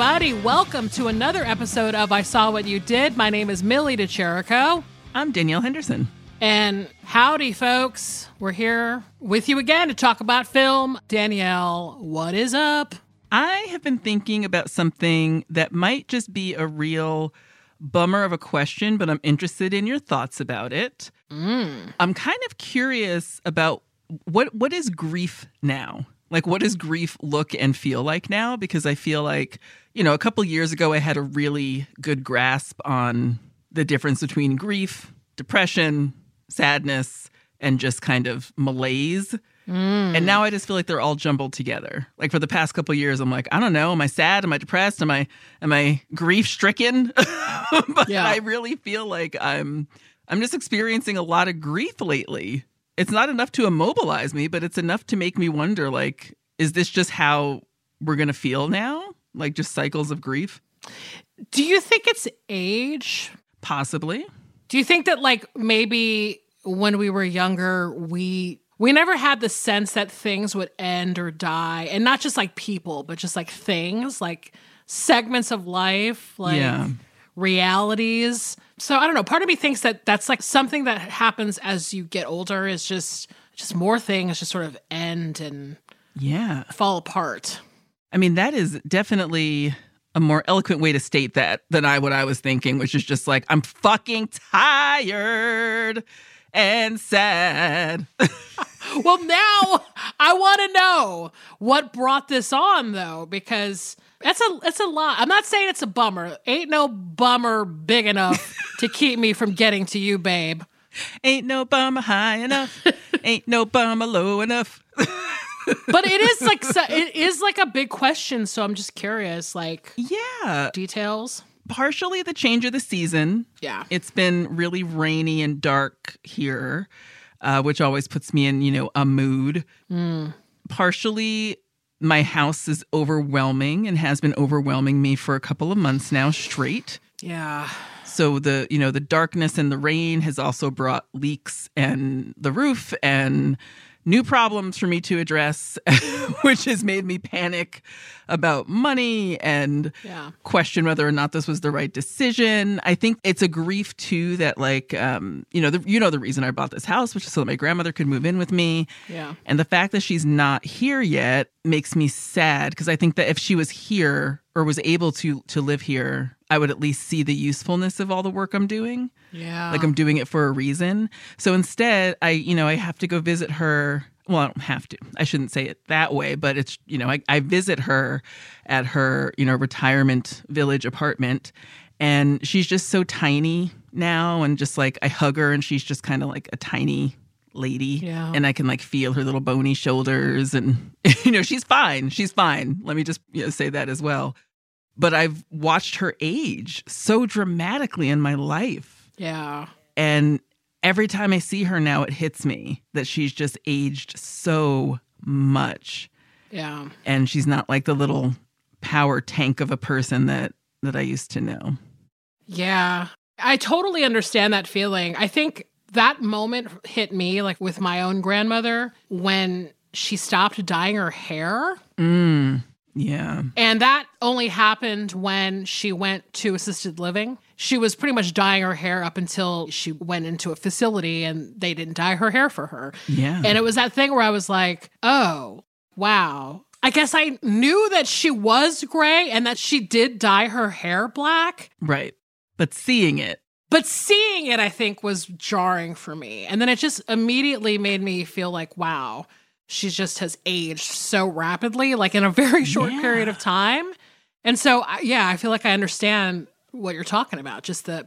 Everybody, welcome to another episode of I Saw What You Did. My name is Millie De Chirico. I'm Danielle Henderson. And howdy, folks. We're here with you again to talk about film. Danielle, what is up? I have been thinking about something that might just be a real bummer of a question, but I'm interested in your thoughts about it. Mm. I'm kind of curious about what what is grief now? Like what does grief look and feel like now? Because I feel like, you know, a couple years ago I had a really good grasp on the difference between grief, depression, sadness, and just kind of malaise. Mm. And now I just feel like they're all jumbled together. Like for the past couple years, I'm like, I don't know, am I sad? Am I depressed? Am I am I grief stricken? but Yeah. I really feel like I'm I'm just experiencing a lot of grief lately. It's not enough to immobilize me, but it's enough to make me wonder like, is this just how we're gonna feel now? Like just cycles of grief? Do you think it's age? Possibly. Do you think that like maybe when we were younger, we we never had the sense that things would end or die, and not just like people, but just like things, like segments of life, like Yeah. realities. So I don't know. Part of me thinks that that's like something that happens as you get older. Is just just more things just sort of end and Yeah. fall apart. I mean, that is definitely a more eloquent way to state that than I what I was thinking, which is just like I'm fucking tired and sad. Well, now I want to know what brought this on, though, because that's a it's a lot. I'm not saying it's a bummer. Ain't no bummer big enough to keep me from getting to you, babe. Ain't no bummer high enough. Ain't no bummer low enough. But it is like so- it is like a big question. So I'm just curious, like yeah. details. Partially the change of the season. Yeah. It's been really rainy and dark here, uh, which always puts me in, you know, a mood. Partially, my house is overwhelming and has been overwhelming me for a couple of months now straight. Yeah. So the you know the darkness and the rain has also brought leaks and the roof and new problems for me to address, which has made me panic about money and Yeah. question whether or not this was the right decision. I think it's a grief too that like um you know the, you know the reason I bought this house, which is so that my grandmother could move in with me. Yeah. And the fact that she's not here yet makes me sad because I think that if she was here or was able to to live here, I would at least see the usefulness of all the work I'm doing. Yeah. Like I'm doing it for a reason. So instead, I you know, I have to go visit her. Well, I don't have to. I shouldn't say it that way, but it's you know, I, I visit her at her, you know, retirement village apartment and she's just so tiny now and just like I hug her and she's just kind of like a tiny lady Yeah. and I can like feel her little bony shoulders and you know she's fine she's fine let me just you know, say that as well but I've watched her age so dramatically in my life yeah. and every time I see her now it hits me that she's just aged so much Yeah. and she's not like the little power tank of a person that that I used to know Yeah. I totally understand that feeling. I think that moment hit me like with my own grandmother when she stopped dyeing her hair. mm, yeah And that only happened when she went to assisted living. She was pretty much dyeing her hair up until she went into a facility and they didn't dye her hair for her. yeah And it was that thing where I was like, oh, wow. I guess I knew that she was gray and that she did dye her hair black. right but seeing it But seeing it, I think, was jarring for me. And then it just immediately made me feel like, wow, she just has aged so rapidly, like in a very short Yeah. period of time. And so, yeah, I feel like I understand what you're talking about. Just the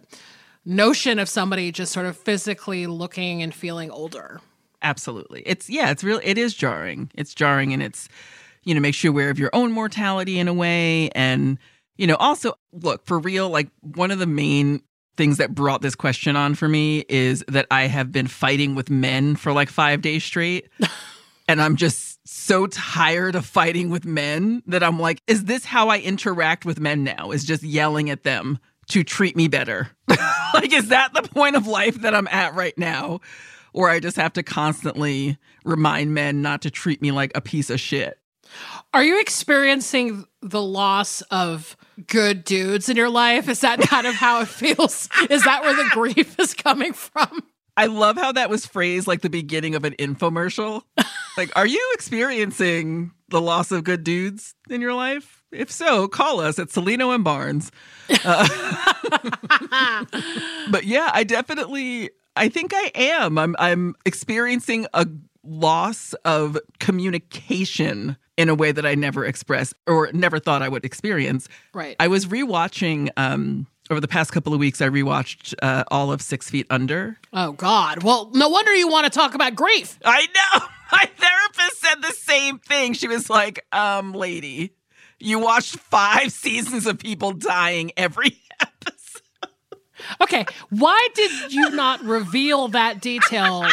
notion of somebody just sort of physically looking and feeling older. Absolutely. It's yeah, it's real it is jarring. It's jarring and it's you know, makes you aware of your own mortality in a way and you know, also look, for real, like one of the main things that brought this question on for me is that I have been fighting with men for like 5 days straight. and I'm just so tired of fighting with men that I'm like, is this how I interact with men now? Is just yelling at them to treat me better? like, is that the point of life that I'm at right now? Or I just have to constantly remind men not to treat me like a piece of shit. Are you experiencing the loss of good dudes in your life? Is that kind of how it feels? Is that where the grief is coming from? I love how that was phrased like the beginning of an infomercial. like, are you experiencing the loss of good dudes in your life? If so, call us at Cellino and Barnes. Uh, but yeah, I definitely, I think I am. I'm, I'm experiencing a loss of communication in a way that I never expressed or never thought I would experience. Right. I was rewatching um, over the past couple of weeks. I rewatched uh, all of Six Feet Under. Oh God. Well, no wonder you want to talk about grief. I know. My therapist said the same thing. She was like, "Um, lady, you watched five seasons of people dying every episode." Okay, why did you not reveal that detail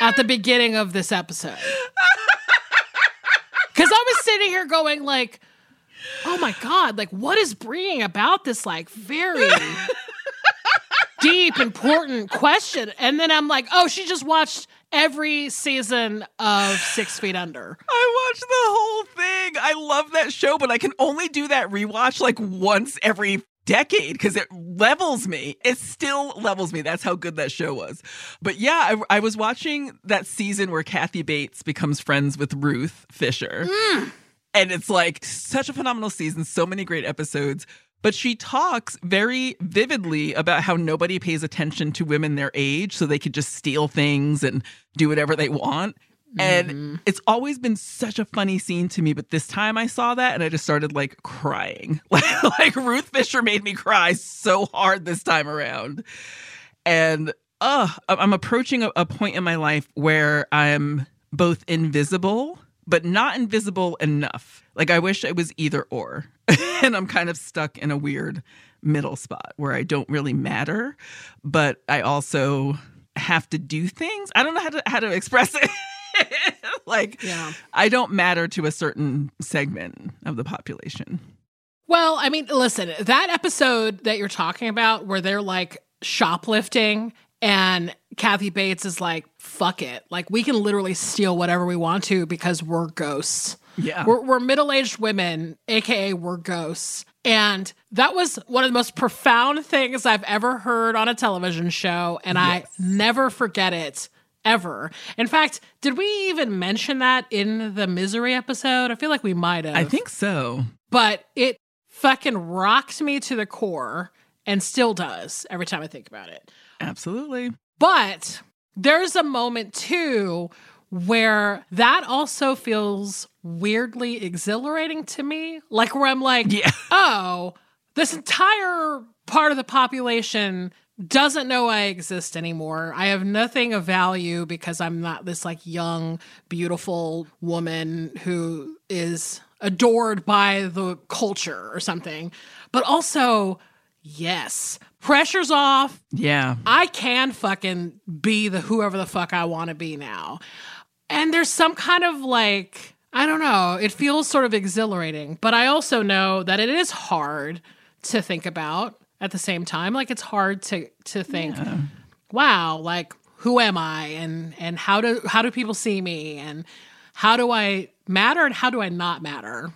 at the beginning of this episode? Because I was sitting here going like, "Oh my god! Like, what is bringing about this like very deep, important question?" And then I'm like, "Oh, she just watched every season of Six Feet Under." I watched the whole thing. I love that show, but I can only do that rewatch like once every decade because it levels me. It still levels me. That's how good that show was. But yeah, I, I was watching that season where Kathy Bates becomes friends with Ruth Fisher. Mm. And it's like such a phenomenal season, so many great episodes. But she talks very vividly about how nobody pays attention to women their age, so they could just steal things and do whatever they want. And it's always been such a funny scene to me, but this time I saw that and I just started like crying. like Ruth Fisher made me cry so hard this time around. And uh, I'm approaching a, a point in my life where I'm both invisible, but not invisible enough. Like I wish it was either or. and I'm kind of stuck in a weird middle spot where I don't really matter, but I also have to do things. I don't know how to how to express it. like Yeah. I don't matter to a certain segment of the population. Well, I mean, listen, that episode that you're talking about where they're like shoplifting and Kathy Bates is like, fuck it. Like, we can literally steal whatever we want to because we're ghosts. Yeah. We're, we're middle aged women, AKA, we're ghosts. And that was one of the most profound things I've ever heard on a television show. And I never forget it ever. In fact, did we even mention that in the misery episode? I feel like we might have I think so. but it fucking rocked me to the core and still does every time I think about it. Absolutely. But there's a moment too where that also feels weirdly exhilarating to me. Like where I'm like, Yeah. oh, this entire part of the population doesn't know I exist anymore. I have nothing of value because I'm not this like young, beautiful woman who is adored by the culture or something. But also, yes, pressure's off. Yeah. I can fucking be the whoever the fuck I want to be now. And there's some kind of like, I don't know, it feels sort of exhilarating, but I also know that it is hard to think about at the same time. Like it's hard to to think, wow, like who am I and and how do how do people see me and how do I matter and how do I not matter?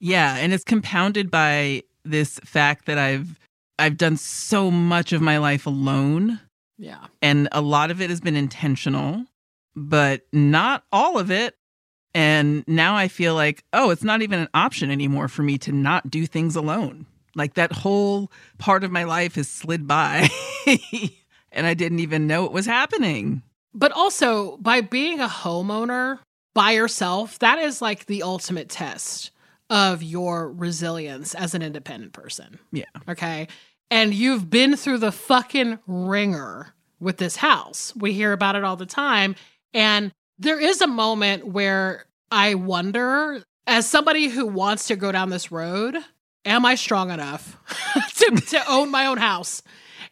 Yeah, and it's compounded by this fact that I've I've done so much of my life alone Yeah. and a lot of it has been intentional, but not all of it. And now I feel like, oh, it's not even an option anymore for me to not do things alone. Like that whole part of my life has slid by and I didn't even know it was happening. But also, by being a homeowner by yourself, that is like the ultimate test of your resilience as an independent person. Yeah. Okay. And you've been through the fucking ringer with this house. We hear about it all the time. And there is a moment where I wonder, as somebody who wants to go down this road, am I strong enough to, to own my own house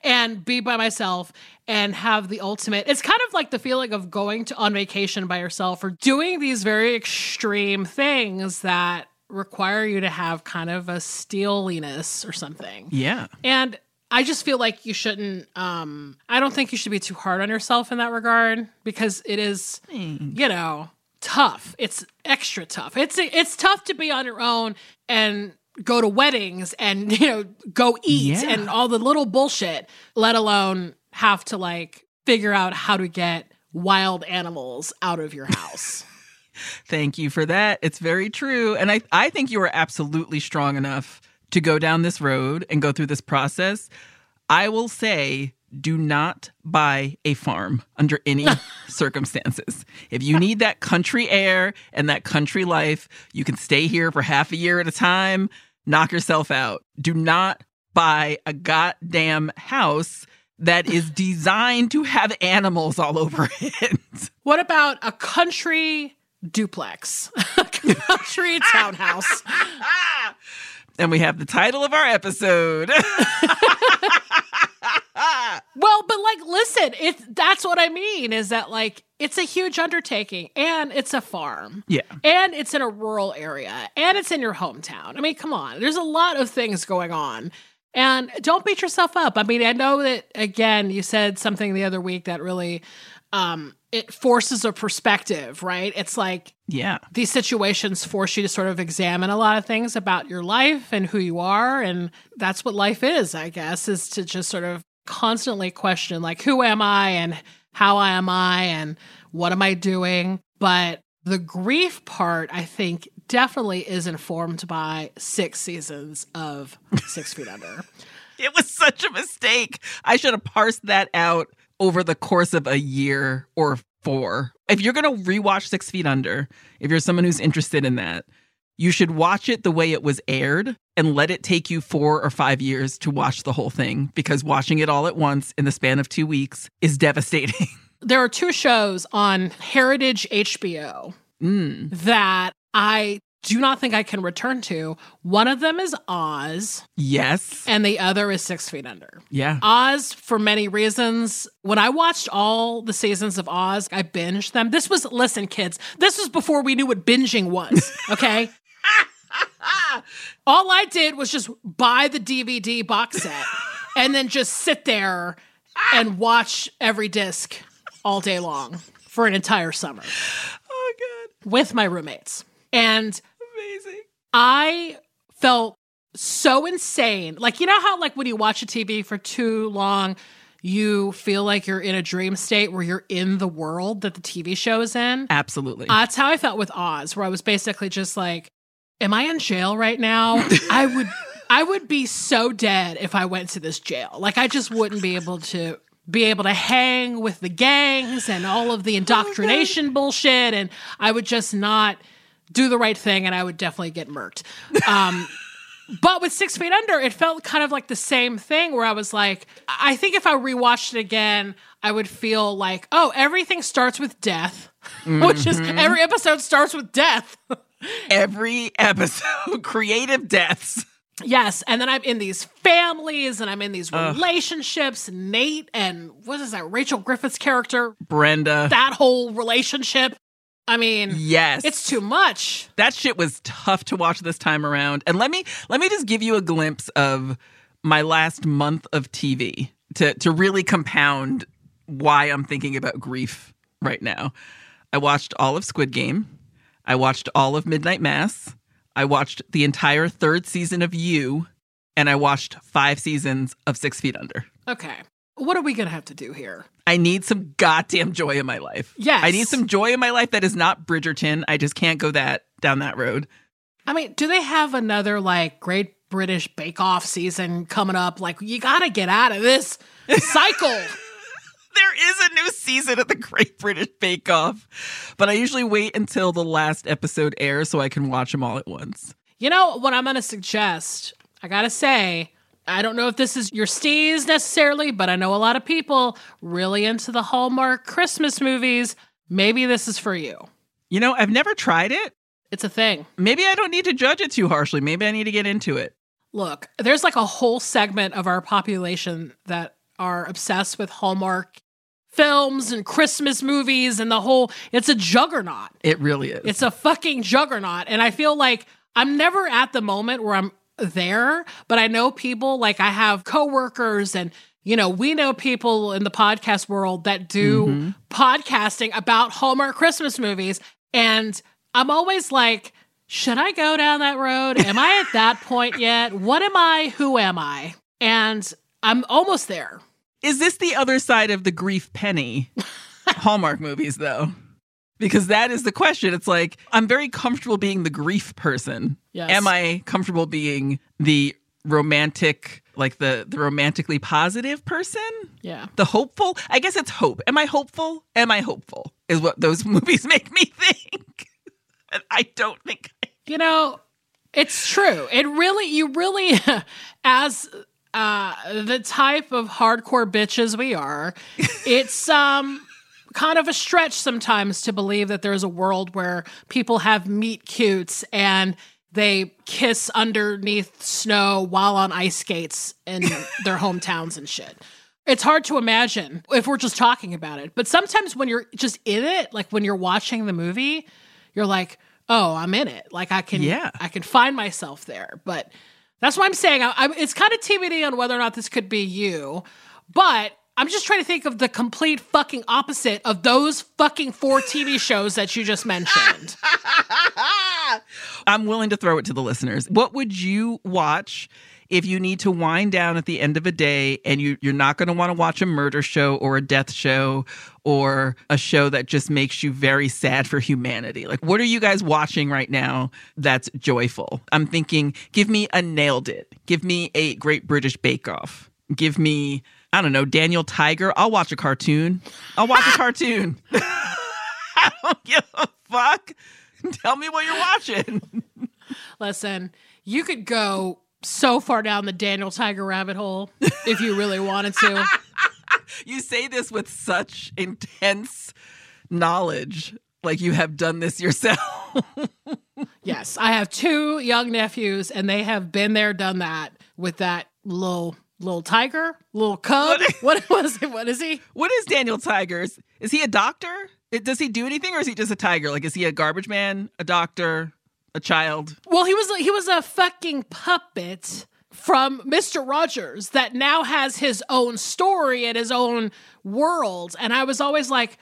and be by myself and have the ultimate? It's kind of like the feeling of going to on vacation by yourself or doing these very extreme things that require you to have kind of a steeliness or something. Yeah. And I just feel like you shouldn't um I don't think you should be too hard on yourself in that regard because it is you know tough. It's extra tough. It's it's tough to be on your own and go to weddings and you know go eat Yeah. and all the little bullshit, let alone have to like figure out how to get wild animals out of your house. Thank you for that. It's very true. And I, I think you are absolutely strong enough to go down this road and go through this process. I will say, do not buy a farm under any circumstances. If you need that country air and that country life, you can stay here for half a year at a time, knock yourself out. Do not buy a goddamn house that is designed to have animals all over it. What about a country duplex? country townhouse. And we have the title of our episode. Well, but like listen, it's that's what I mean is that like it's a huge undertaking and it's a farm. yeah. And it's in a rural area and it's in your hometown. I mean, come on. There's a lot of things going on. And don't beat yourself up. I mean, I know that again, you said something the other week that really um it forces a perspective, right? It's like Yeah. these situations force you to sort of examine a lot of things about your life and who you are and that's what life is i guess is to just sort of constantly question like who am i and how am i and what am i doing but the grief part i think definitely is informed by six seasons of six feet under It was such a mistake. I should have parsed that out over the course of a year or four. If you're going to rewatch Six Feet Under, if you're someone who's interested in that, you should watch it the way it was aired and let it take you four or five years to watch the whole thing because watching it all at once in the span of two weeks is devastating. there are two shows on heritage hbo Mm. that i do not think i can return to one of them is oz Yes. and the other is Six Feet Under. Yeah. Oz, for many reasons. When I watched all the seasons of Oz, I binged them. This was, listen, kids, this was before we knew what binging was, okay? all I did was just buy the DVD box set and then just sit there and watch every disc all day long for an entire summer Oh, God. with my roommates. And Amazing. I felt so insane. Like, you know how, like, when you watch a TV for too long, you feel like you're in a dream state where you're in the world that the TV show is in? Absolutely. That's how I felt with Oz, where I was basically just like, Am I in jail right now? I would. I would be so dead if I went to this jail. Like I just wouldn't be able to be able to hang with the gangs and all of the oh indoctrination bullshit and I would just not do the right thing and I would definitely get murked. Um But with Six Feet Under, it felt kind of like the same thing where I was like, I think if I rewatched it again, I would feel like, oh, everything starts with death, which is every episode starts with death. Every episode, creative deaths. yes. And then I'm in these families and I'm in these relationships. Nate and what is that? Rachel Griffiths' character, Brenda. that whole relationship. I mean, yes. it's too much. that shit was tough to watch this time around. And let me let me just give you a glimpse of my last month of TV to to really compound why I'm thinking about grief right now. I watched all of Squid Game. I watched all of Midnight Mass. I watched the entire third season of You, and I watched five seasons of Six Feet Under. Okay. What are we going to have to do here? I need some goddamn joy in my life. Yes. I need some joy in my life that is not Bridgerton. I just can't go that down that road. I mean, do they have another like Great British Bake Off season coming up? Like, you got to get out of this cycle. There is a new season of the Great British Bake Off, but I usually wait until the last episode airs so I can watch them all at once. You know what I'm going to suggest? I got to say, I don't know if this is your steez necessarily, but I know a lot of people really into the Hallmark Christmas movies. Maybe this is for you. You know, I've never tried it. It's a thing. Maybe I don't need to judge it too harshly. Maybe I need to get into it. Look, there's like a whole segment of our population that are obsessed with Hallmark films and Christmas movies and the whole it's a juggernaut. It really is. It's a fucking juggernaut. And I feel like I'm never at the moment where I'm there, but I know people like I have coworkers and you know, we know people in the podcast world that do mm-hmm. podcasting about Hallmark Christmas movies and I'm always like should I go down that road? Am I at that point yet? What am I? Who am I? And I'm almost there. Is this the other side of the grief penny Hallmark movies, though? Because that is the question. It's like, I'm very comfortable being the grief person. Yes. Am I comfortable being the romantic, like the, the romantically positive person? Yeah. The hopeful? I guess it's hope. Am I hopeful? Am I hopeful? Is what those movies make me think. I don't think. I- you know, it's true. It really, you really, as uh, the type of hardcore bitches we are, it's um kind of a stretch sometimes to believe that there's a world where people have meet cutes and they kiss underneath snow while on ice skates in their hometowns and shit. It's hard to imagine if we're just talking about it. But sometimes when you're just in it, like when you're watching the movie, you're like, "Oh, I'm in it." Like I can yeah. I can find myself there. But that's why I'm saying I, I, it's kind of TBD on whether or not this could be you. But I'm just trying to think of the complete fucking opposite of those fucking four TV shows that you just mentioned. I'm willing to throw it to the listeners. What would you watch if you need to wind down at the end of a day and you, you're not going to want to watch a murder show or a death show or a show that just makes you very sad for humanity? Like, what are you guys watching right now that's joyful? I'm thinking, give me a nailed it. Give me a great British bake off. Give me, I don't know, Daniel Tiger. I'll watch a cartoon. I'll watch a cartoon. I don't give a fuck. Tell me what you're watching. Listen, you could go so far down the Daniel Tiger rabbit hole if you really wanted to. you say this with such intense knowledge, like you have done this yourself. yes, I have two young nephews, and they have been there, done that with that little little tiger, little cub. What, what was it? What is he? What is Daniel Tigers? Is he a doctor? Does he do anything, or is he just a tiger? Like, is he a garbage man, a doctor? a child. Well, he was he was a fucking puppet from Mr. Rogers that now has his own story and his own world. And I was always like,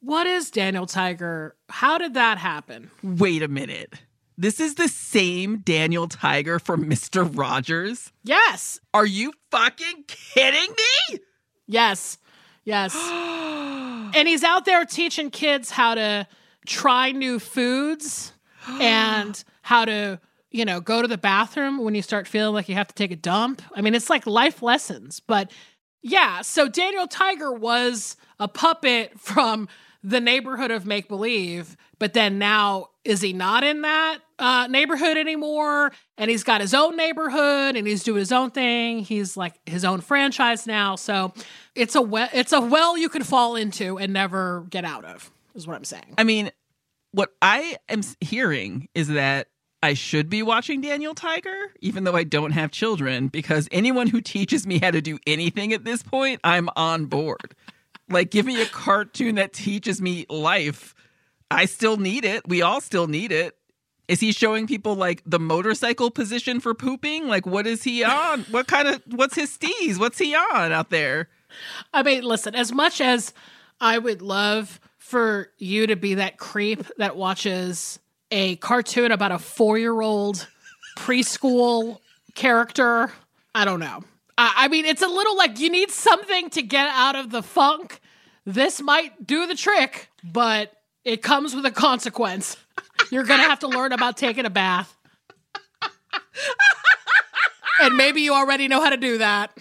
what is Daniel Tiger? How did that happen? Wait a minute. This is the same Daniel Tiger from Mr. Rogers? Yes. Are you fucking kidding me? Yes. Yes. and he's out there teaching kids how to try new foods and how to you know go to the bathroom when you start feeling like you have to take a dump i mean it's like life lessons but yeah so daniel tiger was a puppet from the neighborhood of make believe but then now is he not in that uh, neighborhood anymore? And he's got his own neighborhood and he's doing his own thing. He's like his own franchise now. So it's a well it's a well you can fall into and never get out of is what i'm saying. I mean what I am hearing is that I should be watching Daniel Tiger, even though I don't have children, because anyone who teaches me how to do anything at this point, I'm on board. like, give me a cartoon that teaches me life. I still need it. We all still need it. Is he showing people like the motorcycle position for pooping? Like, what is he on? what kind of, what's his steez? What's he on out there? I mean, listen, as much as I would love for you to be that creep that watches a cartoon about a four year old preschool character. I don't know. I, mean, it's a little like you need something to get out of the funk. This might do the trick, but it comes with a consequence. You're going to have to learn about taking a bath. and maybe you already know how to do that.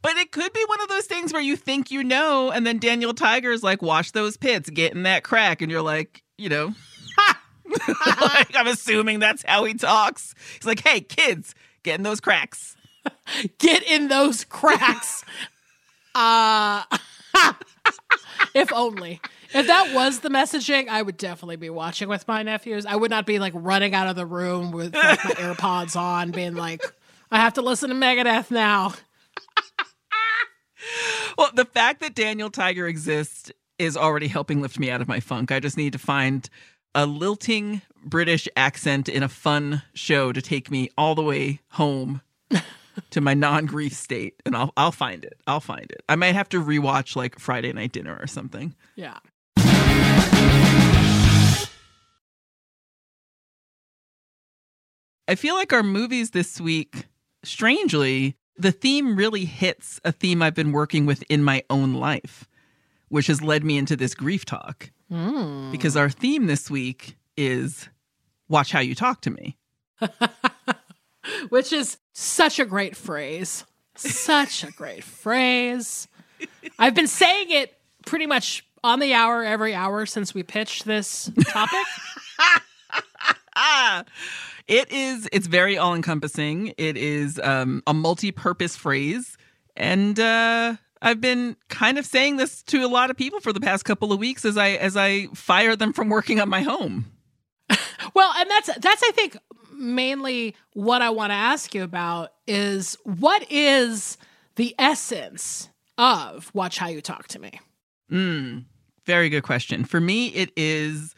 But it could be one of those things where you think you know, and then Daniel Tiger's like, wash those pits, get in that crack, and you're like, you know, like, I'm assuming that's how he talks. He's like, hey, kids, get in those cracks. Get in those cracks. uh if only. If that was the messaging, I would definitely be watching with my nephews. I would not be like running out of the room with like, my AirPods on, being like, I have to listen to Megadeth now. Well, the fact that Daniel Tiger exists is already helping lift me out of my funk. I just need to find a lilting British accent in a fun show to take me all the way home to my non-grief state and I'll I'll find it. I'll find it. I might have to rewatch like Friday night dinner or something. Yeah. I feel like our movies this week, strangely, the theme really hits a theme I've been working with in my own life, which has led me into this grief talk. Mm. Because our theme this week is watch how you talk to me. Which is such a great phrase. Such a great phrase. I've been saying it pretty much on the hour every hour since we pitched this topic. It is. It's very all encompassing. It is um, a multi-purpose phrase, and uh, I've been kind of saying this to a lot of people for the past couple of weeks as I as I fire them from working on my home. well, and that's that's I think mainly what I want to ask you about is what is the essence of watch how you talk to me. Mm, very good question. For me, it is.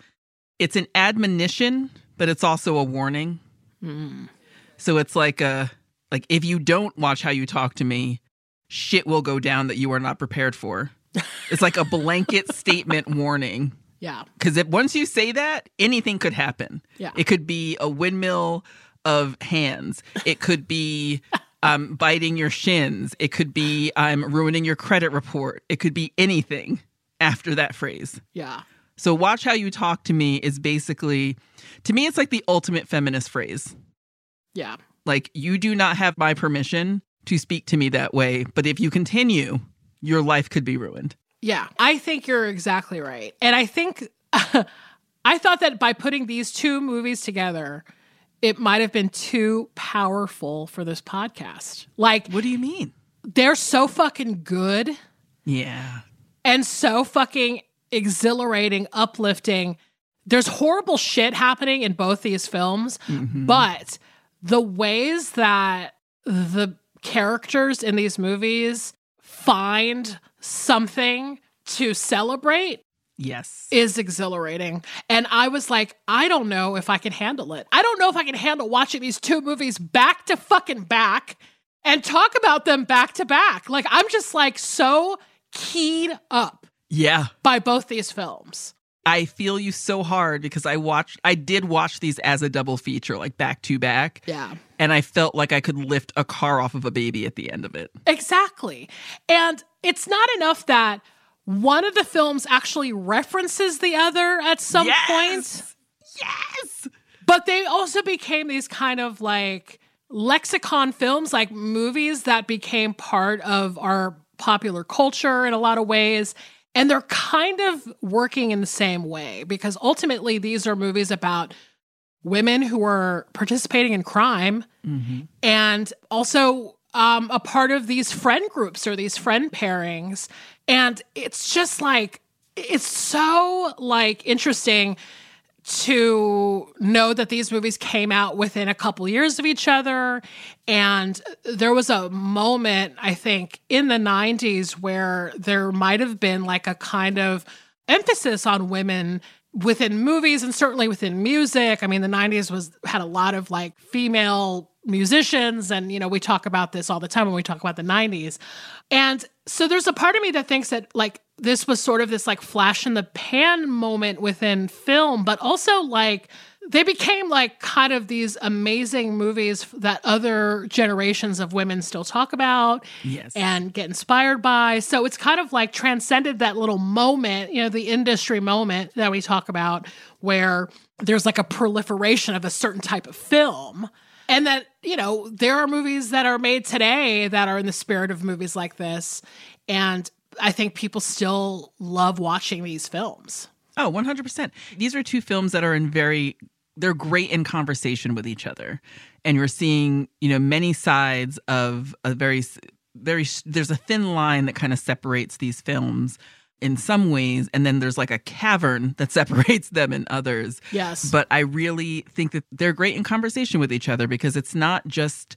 It's an admonition, but it's also a warning. Mm. So it's like a like if you don't watch how you talk to me, shit will go down that you are not prepared for. It's like a blanket statement warning. Yeah. Because if once you say that, anything could happen. Yeah. It could be a windmill of hands. It could be um, biting your shins. It could be I'm ruining your credit report. It could be anything after that phrase. Yeah. So watch how you talk to me is basically, to me, it's like the ultimate feminist phrase. Yeah. Like you do not have my permission to speak to me that way, but if you continue, your life could be ruined. Yeah, I think you're exactly right. And I think I thought that by putting these two movies together, it might have been too powerful for this podcast. Like, What do you mean? they're so fucking good Yeah. and so fucking exhilarating, uplifting. There's horrible shit happening in both these films, mm-hmm. but the ways that the characters in these movies find something to celebrate Yes. is exhilarating. And I was like, I don't know if I can handle it. I don't know if I can handle watching these two movies back to fucking back and talk about them back to back. Like, I'm just like so keyed up yeah. by both these films. I feel you so hard because I watched I did watch these as a double feature, like back to back. Yeah. And I felt like I could lift a car off of a baby at the end of it. Exactly. And it's not enough that one of the films actually references the other at some Yes! point. Yes. But they also became these kind of like lexicon films, like movies that became part of our popular culture in a lot of ways. And they're kind of working in the same way because ultimately these are movies about women who are participating in crime mm-hmm. and also um, a part of these friend groups or these friend pairings. And it's just like, it's so like interesting to know that these movies came out within a couple years of each other and there was a moment i think in the 90s where there might have been like a kind of emphasis on women within movies and certainly within music i mean the 90s was had a lot of like female musicians and you know we talk about this all the time when we talk about the 90s and so there's a part of me that thinks that like this was sort of this like flash in the pan moment within film but also like they became like kind of these amazing movies that other generations of women still talk about Yes. and get inspired by. So it's kind of like transcended that little moment, you know, the industry moment that we talk about where there's like a proliferation of a certain type of film. And that, you know, there are movies that are made today that are in the spirit of movies like this. And I think people still love watching these films. Oh, 100%. These are two films that are in very they're great in conversation with each other. And you're seeing, you know, many sides of a very very there's a thin line that kind of separates these films in some ways and then there's like a cavern that separates them in others. Yes. But I really think that they're great in conversation with each other because it's not just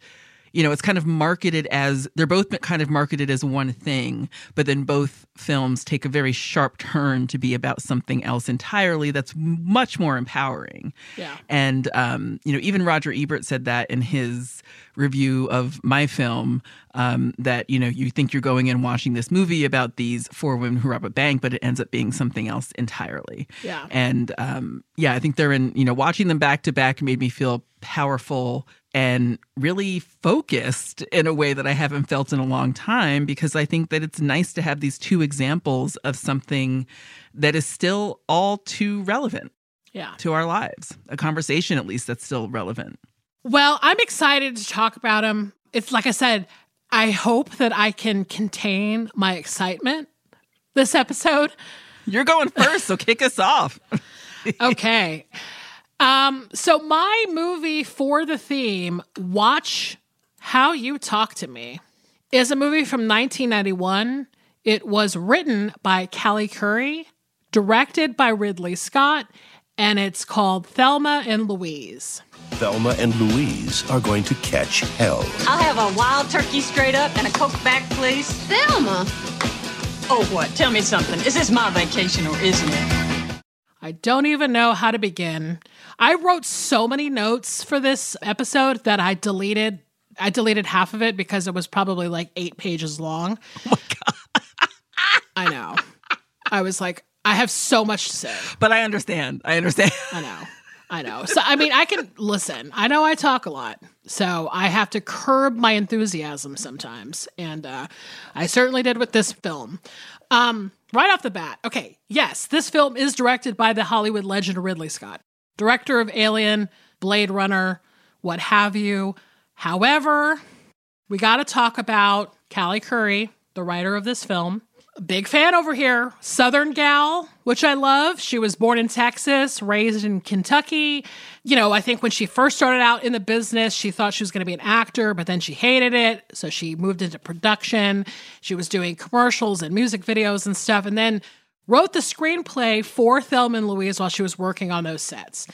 you know, it's kind of marketed as they're both kind of marketed as one thing, but then both films take a very sharp turn to be about something else entirely that's much more empowering. Yeah. And, um, you know, even Roger Ebert said that in his review of my film um, that, you know, you think you're going in watching this movie about these four women who rob a bank, but it ends up being something else entirely. Yeah. And um, yeah, I think they're in, you know, watching them back to back made me feel powerful and really focused in a way that I haven't felt in a long time because I think that it's nice to have these two examples of something that is still all too relevant yeah. to our lives. A conversation at least that's still relevant. Well, I'm excited to talk about them. It's like I said, I hope that I can contain my excitement this episode. You're going first, so kick us off. okay. Um, so my movie for the theme, Watch How You Talk to Me, is a movie from 1991. It was written by Callie Khouri, directed by Ridley Scott, and it's called Thelma and Louise. Thelma and Louise are going to catch hell. I'll have a wild turkey straight up and a Coke back, please. Thelma? Oh, what? Tell me something. Is this my vacation or isn't it? I don't even know how to begin. I wrote so many notes for this episode that I deleted. I deleted half of it because it was probably like eight pages long. Oh my God. I know. I was like, I have so much to say. But I understand. I understand. I know. I know. So, I mean, I can listen. I know I talk a lot. So I have to curb my enthusiasm sometimes. And uh, I certainly did with this film. Um, right off the bat, okay, yes, this film is directed by the Hollywood legend Ridley Scott, director of Alien, Blade Runner, what have you. However, we got to talk about Callie Khouri, the writer of this film. Big fan over here. Southern gal, which I love. She was born in Texas, raised in Kentucky. You know, I think when she first started out in the business, she thought she was going to be an actor, but then she hated it. So she moved into production. She was doing commercials and music videos and stuff. And then wrote the screenplay for Thelma and Louise while she was working on those sets.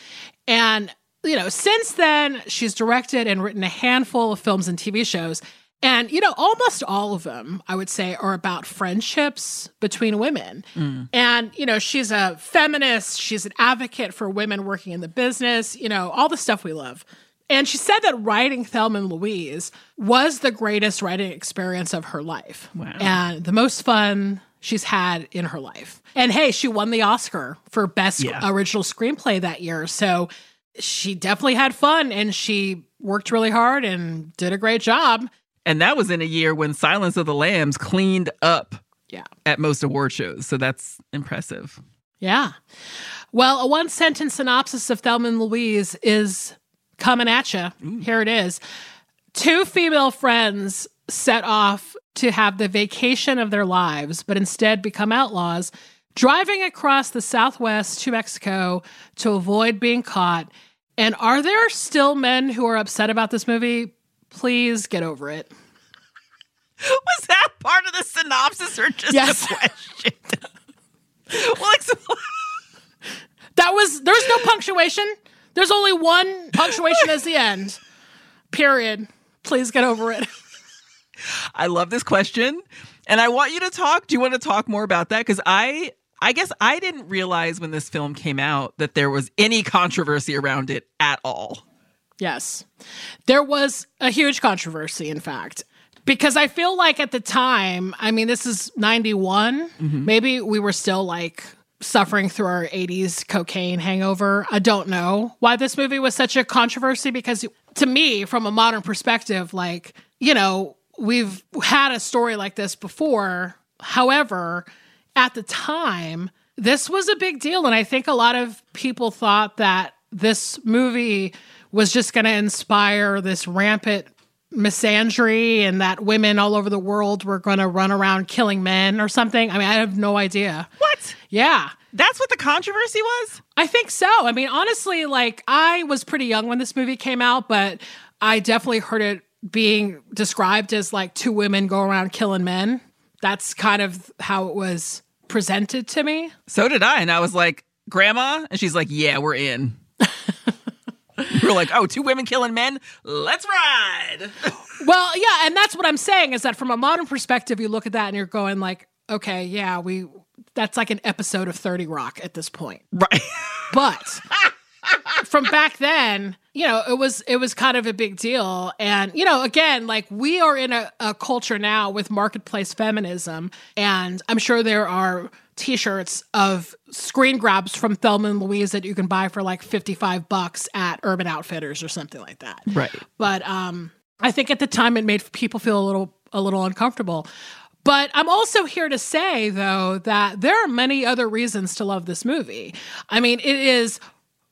And, you know, since then, she's directed and written a handful of films and TV shows. And, you know, almost all of them, I would say, are about friendships between women. Mm. And, you know, she's a feminist, she's an advocate for women working in the business, you know, all the stuff we love. And she said that writing Thelma and Louise was the greatest writing experience of her life wow. and the most fun she's had in her life. And hey, she won the Oscar for Best yeah. Original Screenplay that year. So she definitely had fun and she worked really hard and did a great job. And that was in a year when Silence of the Lambs cleaned up yeah. at most award shows. So that's impressive. Yeah. Well, a one sentence synopsis of Thelma and Louise is coming at you. Here it is. Two female friends set off to have the vacation of their lives, but instead become outlaws, driving across the southwest to Mexico to avoid being caught. And are there still men who are upset about this movie? Please get over it. Was that part of the synopsis or just yes. a question? well, explain. that was there's no punctuation. There's only one punctuation as the end. Period. Please get over it. I love this question. And I want you to talk. Do you want to talk more about that? Because I I guess I didn't realize when this film came out that there was any controversy around it at all. Yes. There was a huge controversy, in fact, because I feel like at the time, I mean, this is 91, mm-hmm. maybe we were still like suffering through our 80s cocaine hangover. I don't know why this movie was such a controversy because to me, from a modern perspective, like, you know, we've had a story like this before. However, at the time, this was a big deal. And I think a lot of people thought that this movie was just going to inspire this rampant misandry and that women all over the world were going to run around killing men or something. I mean, I have no idea. What? Yeah. That's what the controversy was? I think so. I mean, honestly, like I was pretty young when this movie came out, but I definitely heard it being described as like two women go around killing men. That's kind of how it was presented to me. So did I. And I was like, Grandma? And she's like, Yeah, we're in. we're like, Oh, two women killing men? Let's ride. Well, yeah, and that's what I'm saying is that from a modern perspective, you look at that and you're going like, okay, yeah, we that's like an episode of 30 Rock at this point. right. But from back then, you know, it was it was kind of a big deal. And, you know, again, like we are in a, a culture now with marketplace feminism, and I'm sure there are t-shirts of screen grabs from Thelma and Louise that you can buy for like 55 bucks at Urban Outfitters or something like that. Right. But um I think at the time it made people feel a little a little uncomfortable. But I'm also here to say though that there are many other reasons to love this movie. I mean, it is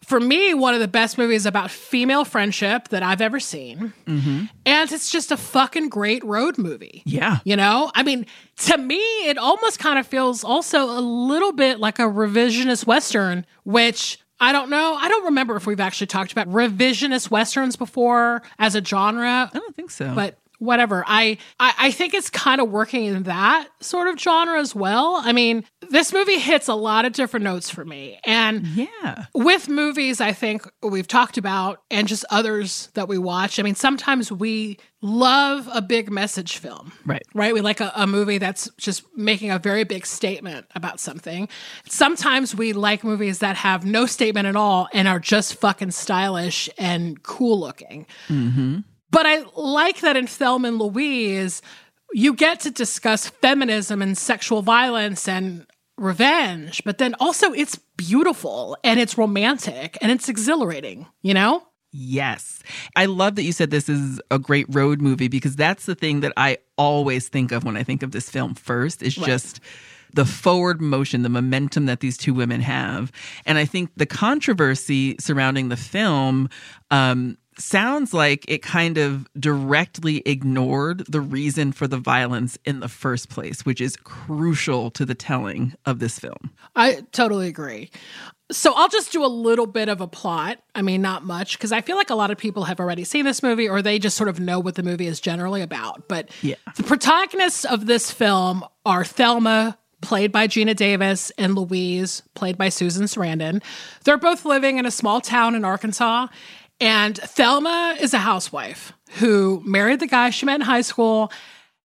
for me one of the best movies about female friendship that I've ever seen. Mm-hmm. And it's just a fucking great road movie. Yeah. You know, I mean, to me, it almost kind of feels also a little bit like a revisionist Western, which I don't know. I don't remember if we've actually talked about revisionist Westerns before as a genre, I don't think so. but whatever. I, I, I think it's kind of working in that sort of genre as well. I mean, this movie hits a lot of different notes for me. And yeah. with movies, I think we've talked about, and just others that we watch. I mean, sometimes we love a big message film. Right. Right. We like a, a movie that's just making a very big statement about something. Sometimes we like movies that have no statement at all and are just fucking stylish and cool looking. Mm-hmm. But I like that in Thelma and Louise, you get to discuss feminism and sexual violence and revenge, but then also it's beautiful and it's romantic and it's exhilarating, you know? Yes. I love that you said this is a great road movie because that's the thing that I always think of when I think of this film first is just the forward motion, the momentum that these two women have. And I think the controversy surrounding the film um, sounds like it kind of directly ignored the reason for the violence in the first place, which is crucial to the telling of this film. I totally agree. So I'll just do a little bit of a plot. I mean, not much, because I feel like a lot of people have already seen this movie or they just sort of know what the movie is generally about. But Yeah. the protagonists of this film are Thelma, played by Geena Davis, and Louise, played by Susan Sarandon. They're both living in a small town in Arkansas. And Thelma is a housewife who married the guy she met in high school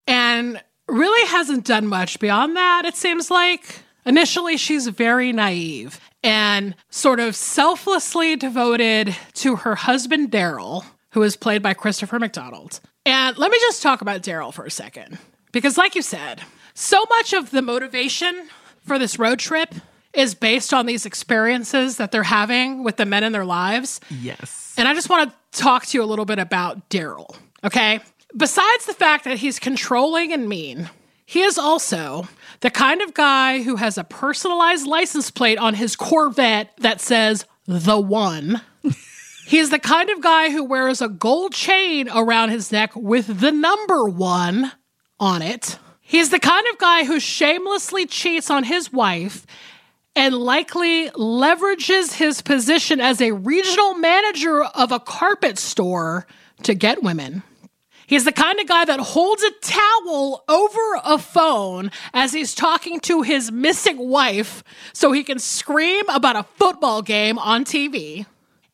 and really hasn't done much beyond that, it seems like. Initially, she's very naive and sort of selflessly devoted to her husband, Daryl, who is played by Christopher McDonald. And let me just talk about Daryl for a second. Because, like you said, so much of the motivation for this road trip is based on these experiences that they're having with the men in their lives. Yes. And I just want to talk to you a little bit about Daryl, okay? Besides the fact that he's controlling and mean, he is also the kind of guy who has a personalized license plate on his Corvette that says the one. He's the kind of guy who wears a gold chain around his neck with the number one on it. He's the kind of guy who shamelessly cheats on his wife and likely leverages his position as a regional manager of a carpet store to get women. He's the kind of guy that holds a towel over a phone as he's talking to his missing wife so he can scream about a football game on TV.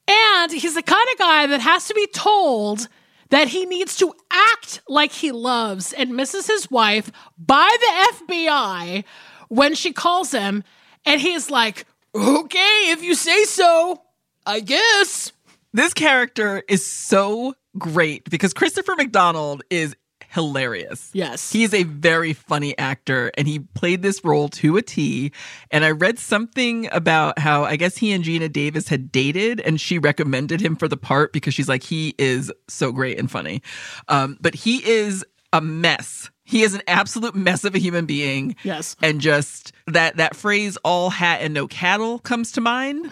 And he's the kind of guy that has to be told that he needs to act like he loves and misses his wife by the FBI when she calls him. And he's like, okay, if you say so, I guess. This character is so great because Christopher McDonald is hilarious. Yes. He's a very funny actor and he played this role to a T. And I read something about how I guess he and Geena Davis had dated and she recommended him for the part because she's like, he is so great and funny. Um, but he is a mess. He is an absolute mess of a human being. Yes. And just that that phrase all hat and no cattle comes to mind.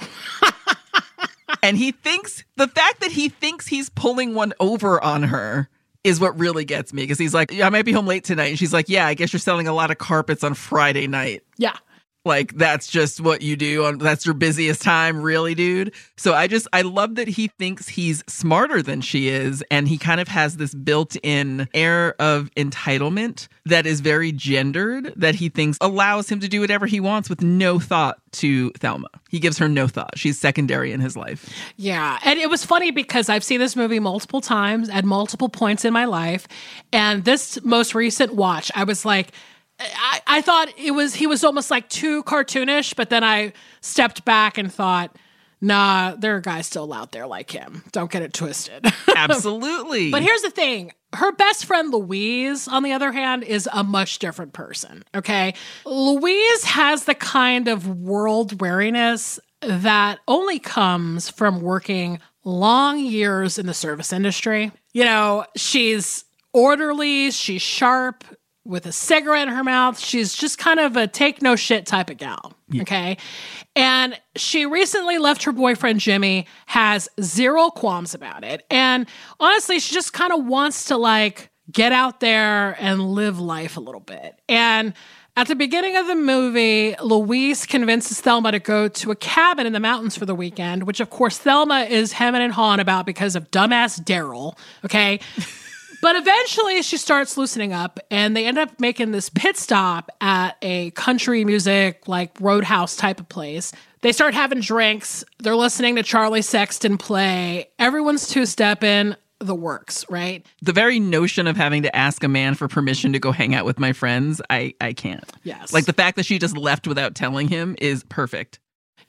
and he thinks the fact that he thinks he's pulling one over on her is what really gets me because he's like, yeah, I might be home late tonight. And she's like, yeah, I guess you're selling a lot of carpets on Friday night. Yeah. Like that's just what you do on that's your busiest time, really, dude. So I just I love that he thinks he's smarter than she is and he kind of has this built-in air of entitlement that is very gendered that he thinks allows him to do whatever he wants with no thought to Thelma. He gives her no thought. She's secondary in his life. Yeah. And it was funny because I've seen this movie multiple times at multiple points in my life. And this most recent watch, I was like, I, I thought it was he was almost like too cartoonish, but then I stepped back and thought, nah, there are guys still out there like him. Don't get it twisted. Absolutely. But here's the thing. Her best friend Louise, on the other hand, is a much different person. Okay. Louise has the kind of world wariness that only comes from working long years in the service industry. You know, she's orderly, she's sharp, with a cigarette in her mouth. She's just kind of a take no shit type of gal. Yeah. Okay. And she recently left her boyfriend Jimmy, has zero qualms about it. And honestly, she just kind of wants to like get out there and live life a little bit. And at the beginning of the movie, Louise convinces Thelma to go to a cabin in the mountains for the weekend, which of course Thelma is hemming and hawing about because of dumbass Daryl. Okay. But eventually she starts loosening up and they end up making this pit stop at a country music, like roadhouse type of place. They start having drinks. They're listening to Charlie Sexton play. Everyone's two stepping the works, right? The very notion of having to ask a man for permission to go hang out with my friends, I I can't. Yes. Like the fact that she just left without telling him is perfect.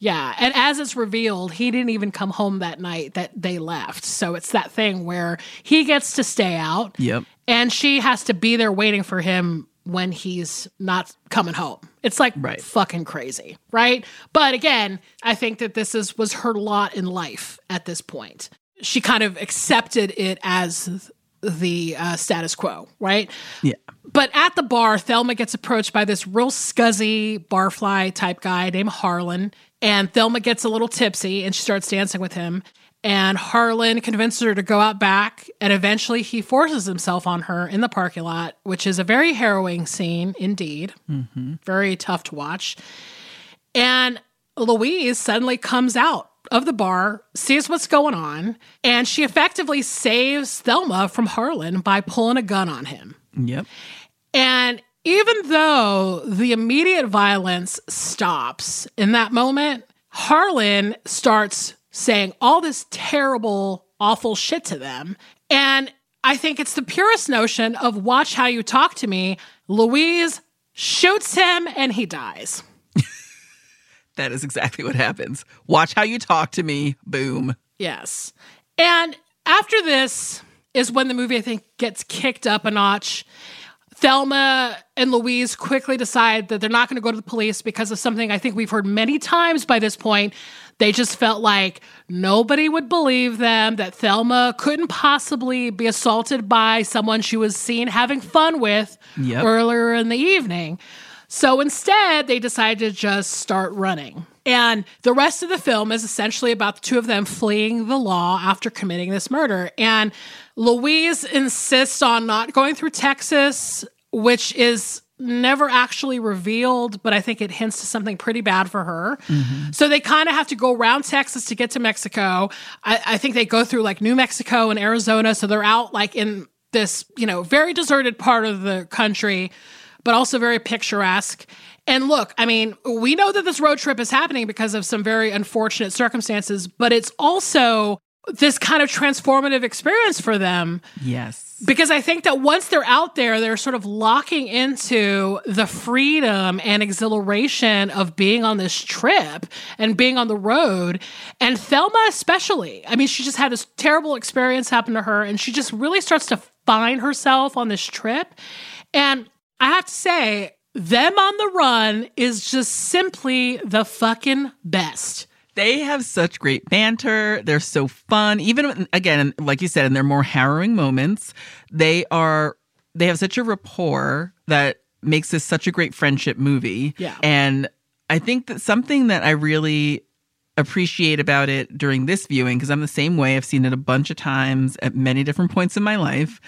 Yeah, and as it's revealed, he didn't even come home that night that they left. So it's that thing where he gets to stay out. Yep. And she has to be there waiting for him when he's not coming home. It's like right. fucking crazy, right? But again, I think that this is was her lot in life at this point. She kind of accepted it as the uh, status quo, right? Yeah. But at the bar, Thelma gets approached by this real scuzzy barfly type guy named Harlan. And Thelma gets a little tipsy and she starts dancing with him. And Harlan convinces her to go out back. And eventually he forces himself on her in the parking lot, which is a very harrowing scene indeed. Mm-hmm. Very tough to watch. And Louise suddenly comes out of the bar, sees what's going on, and she effectively saves Thelma from Harlan by pulling a gun on him. Yep. And even though the immediate violence stops in that moment, Harlan starts saying all this terrible, awful shit to them. And I think it's the purest notion of watch how you talk to me. Louise shoots him and he dies. That is exactly what happens. Watch how you talk to me. Boom. Yes. And after this is when the movie, I think, gets kicked up a notch. Thelma and Louise quickly decide that they're not going to go to the police because of something I think we've heard many times by this point. They just felt like nobody would believe them, that Thelma couldn't possibly be assaulted by someone she was seen having fun with yep. earlier in the evening. So instead, they decided to just start running. And the rest of the film is essentially about the two of them fleeing the law after committing this murder. And Louise insists on not going through Texas, which is never actually revealed, but I think it hints to something pretty bad for her. Mm-hmm. So they kind of have to go around Texas to get to Mexico. I, I think they go through like New Mexico and Arizona. So they're out like in this, you know, very deserted part of the country, but also very picturesque. And look, I mean, we know that this road trip is happening because of some very unfortunate circumstances, but it's also this kind of transformative experience for them. Yes. Because I think that once they're out there, they're sort of locking into the freedom and exhilaration of being on this trip and being on the road. And Thelma, especially, I mean, she just had this terrible experience happen to her, and she just really starts to find herself on this trip. And I have to say, them on the run is just simply the fucking best. They have such great banter. They're so fun. Even again, like you said, in their more harrowing moments, they are they have such a rapport that makes this such a great friendship movie. Yeah. And I think that something that I really appreciate about it during this viewing, because I'm the same way, I've seen it a bunch of times at many different points in my life.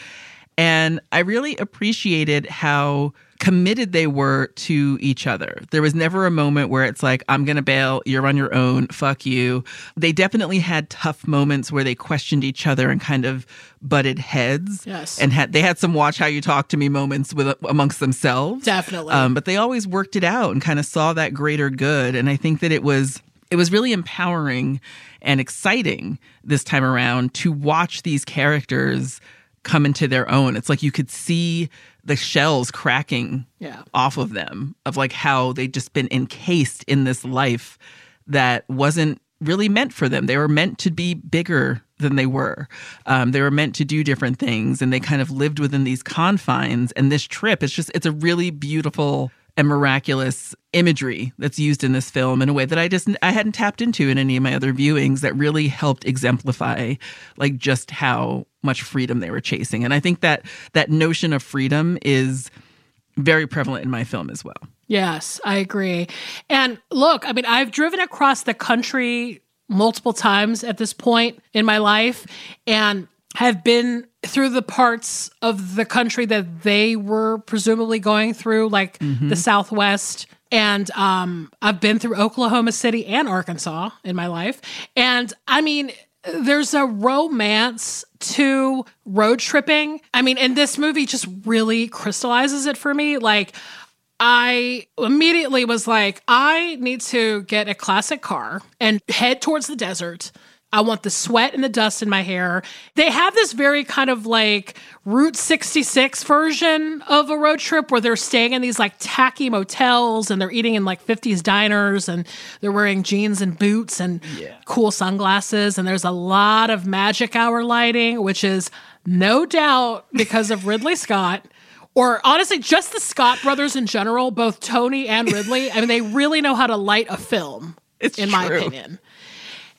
And I really appreciated how committed they were to each other. There was never a moment where it's like, I'm going to bail, you're on your own, fuck you. They definitely had tough moments where they questioned each other and kind of butted heads. Yes. And had they had some watch how you talk to me moments with amongst themselves. Definitely. Um, but they always worked it out and kind of saw that greater good. And I think that it was it was really empowering and exciting this time around to watch these characters come into their own. It's like you could see the shells cracking Yeah. off of them of like how they'd just been encased in this life that wasn't really meant for them. They were meant to be bigger than they were. Um, they were meant to do different things and they kind of lived within these confines. And this trip, it's just, it's a really beautiful and miraculous imagery that's used in this film in a way that I just I hadn't tapped into in any of my other viewings that really helped exemplify like just how much freedom they were chasing. And I think that that notion of freedom is very prevalent in my film as well. Yes, I agree. And look, I mean, I've driven across the country multiple times at this point in my life and have been through the parts of the country that they were presumably going through, like the Southwest. And um, I've been through Oklahoma City and Arkansas in my life. And I mean, there's a romance to road tripping. I mean, and this movie just really crystallizes it for me. Like, I immediately was like, I need to get a classic car and head towards the desert. I want the sweat and the dust in my hair. They have this very kind of like Route 66 version of a road trip where they're staying in these like tacky motels and they're eating in like 50s diners and they're wearing jeans and boots and cool sunglasses. And there's a lot of magic hour lighting, which is no doubt because of Ridley Scott or honestly, just the Scott brothers in general, both Tony and Ridley. I mean, they really know how to light a film, It's in my opinion.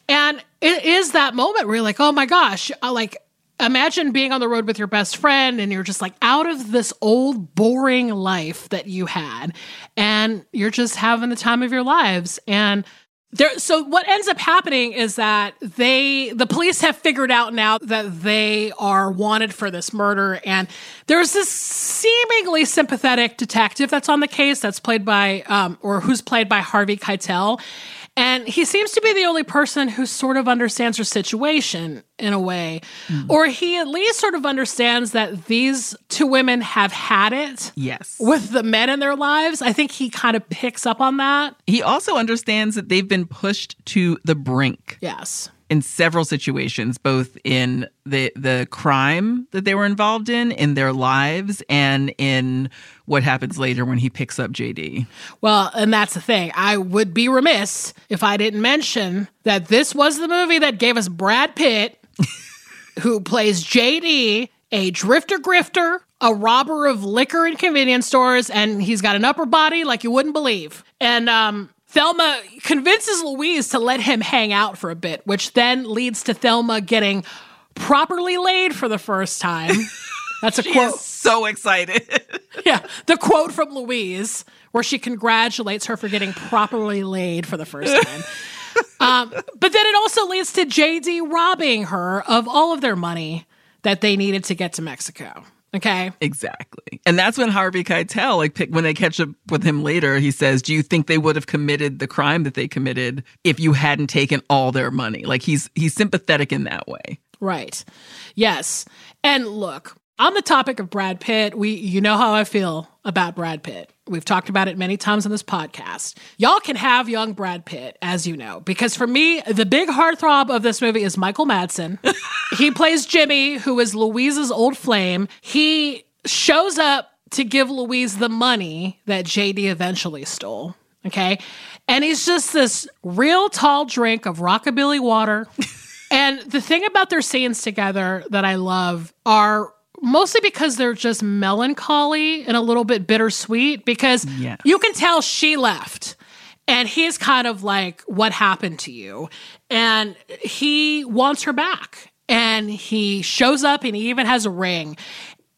And it is that moment where you're like, oh my gosh, I like imagine being on the road with your best friend and you're just like out of this old boring life that you had and you're just having the time of your lives and there so what ends up happening is that they the police have figured out now that they are wanted for this murder and there's this seemingly sympathetic detective that's on the case that's played by um, or who's played by Harvey Keitel and he seems to be the only person who sort of understands her situation in a way. Mm-hmm. Or he at least sort of understands that these two women have had it Yes. with the men in their lives. I think he kind of picks up on that. He also understands that they've been pushed to the brink Yes. In several situations, both in the the crime that they were involved in, in their lives, and in what happens later when he picks up JD. Well, and that's the thing. I would be remiss if I didn't mention that this was the movie that gave us Brad Pitt, who plays JD, a drifter grifter, a robber of liquor and convenience stores, and he's got an upper body like you wouldn't believe. And um Thelma convinces Louise to let him hang out for a bit, which then leads to Thelma getting properly laid for the first time. That's a quote. so excited. Yeah, the quote from Louise where she congratulates her for getting properly laid for the first time. um, but then it also leads to JD robbing her of all of their money that they needed to get to Mexico. Okay. exactly. And that's when Harvey Keitel, like pick, when they catch up with him later, he says, Do you think they would have committed the crime that they committed if you hadn't taken all their money? Like he's he's sympathetic in that way. Right. Yes. And look, on the topic of Brad Pitt, we you know how I feel about Brad Pitt. We've talked about it many times on this podcast. Y'all can have young Brad Pitt, as you know, because for me, the big heartthrob of this movie is Michael Madsen. he plays Jimmy, who is Louise's old flame. He shows up to give Louise the money that JD eventually stole. Okay. And he's just this real tall drink of rockabilly water. And the thing about their scenes together that I love are mostly because they're just melancholy and a little bit bittersweet because Yes. you can tell she left. And he's kind of like, What happened to you? And he wants her back. And he shows up and he even has a ring.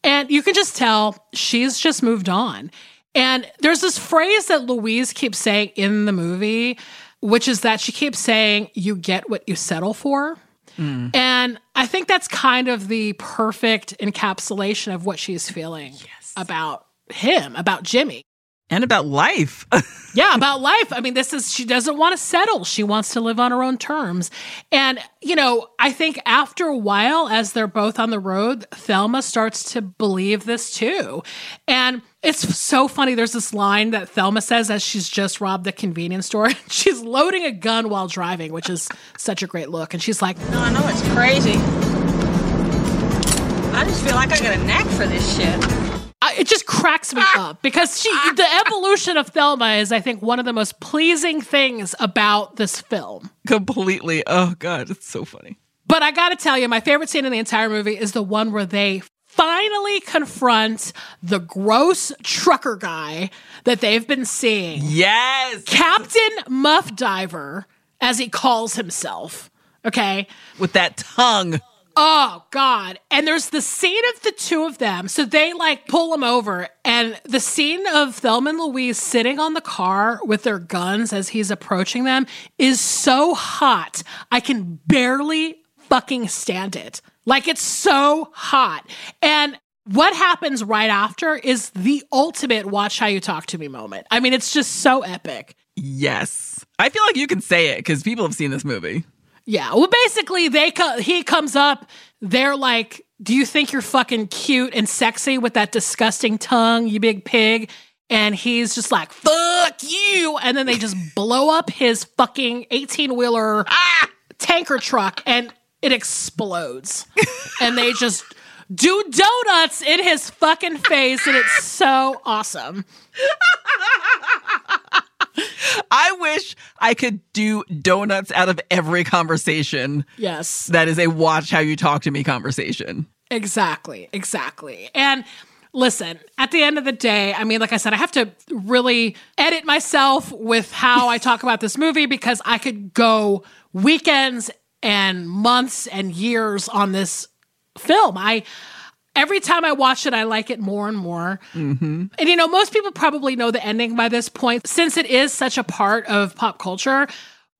And you can just tell she's just moved on. And there's this phrase that Louise keeps saying in the movie, which is that she keeps saying, You get what you settle for. Mm. And I think that's kind of the perfect encapsulation of what she's feeling about him, about Jimmy. And about life. Yeah, about life. I mean, this is, she doesn't want to settle. She wants to live on her own terms. And, you know, I think after a while, as they're both on the road, Thelma starts to believe this too. And it's so funny. There's this line that Thelma says as she's just robbed the convenience store. she's loading a gun while driving, which is such a great look. And she's like, No, I know it's crazy. I just feel like I got a knack for this shit. I- it just cracks me ah. up because she ah. the evolution of Thelma is I think one of the most pleasing things about this film. Completely. Oh, God. It's so funny. But I got to tell you my favorite scene in the entire movie is the one where they finally confront the gross trucker guy that they've been seeing. Yes. Captain Muff Diver as he calls himself. Okay? With that tongue. Oh God. And there's the scene of the two of them. So they like pull him over and the scene of Thelma and Louise sitting on the car with their guns as he's approaching them is so hot. I can barely fucking stand it. Like it's so hot. And what happens right after is the ultimate watch how you talk to me moment. I mean, it's just so epic. Yes. I feel like you can say it because people have seen this movie. Yeah. Well, basically, they co- he comes up. They're like, "Do you think you're fucking cute and sexy with that disgusting tongue, you big pig?" And he's just like, "Fuck you!" And then they just blow up his fucking eighteen wheeler ah! tanker truck, and it explodes. and they just do donuts in his fucking face, and it's so awesome. I wish I could do donuts out of every conversation Yes. that is a watch how you talk to me conversation. Exactly, exactly. And listen, at the end of the day, I mean, like I said, I have to really edit myself with how I talk about this movie because I could go weekends and months and years on this film. I every time I watch it, I like it more and more. Mm-hmm. And you know, most people probably know the ending by this point since it is such a part of pop culture.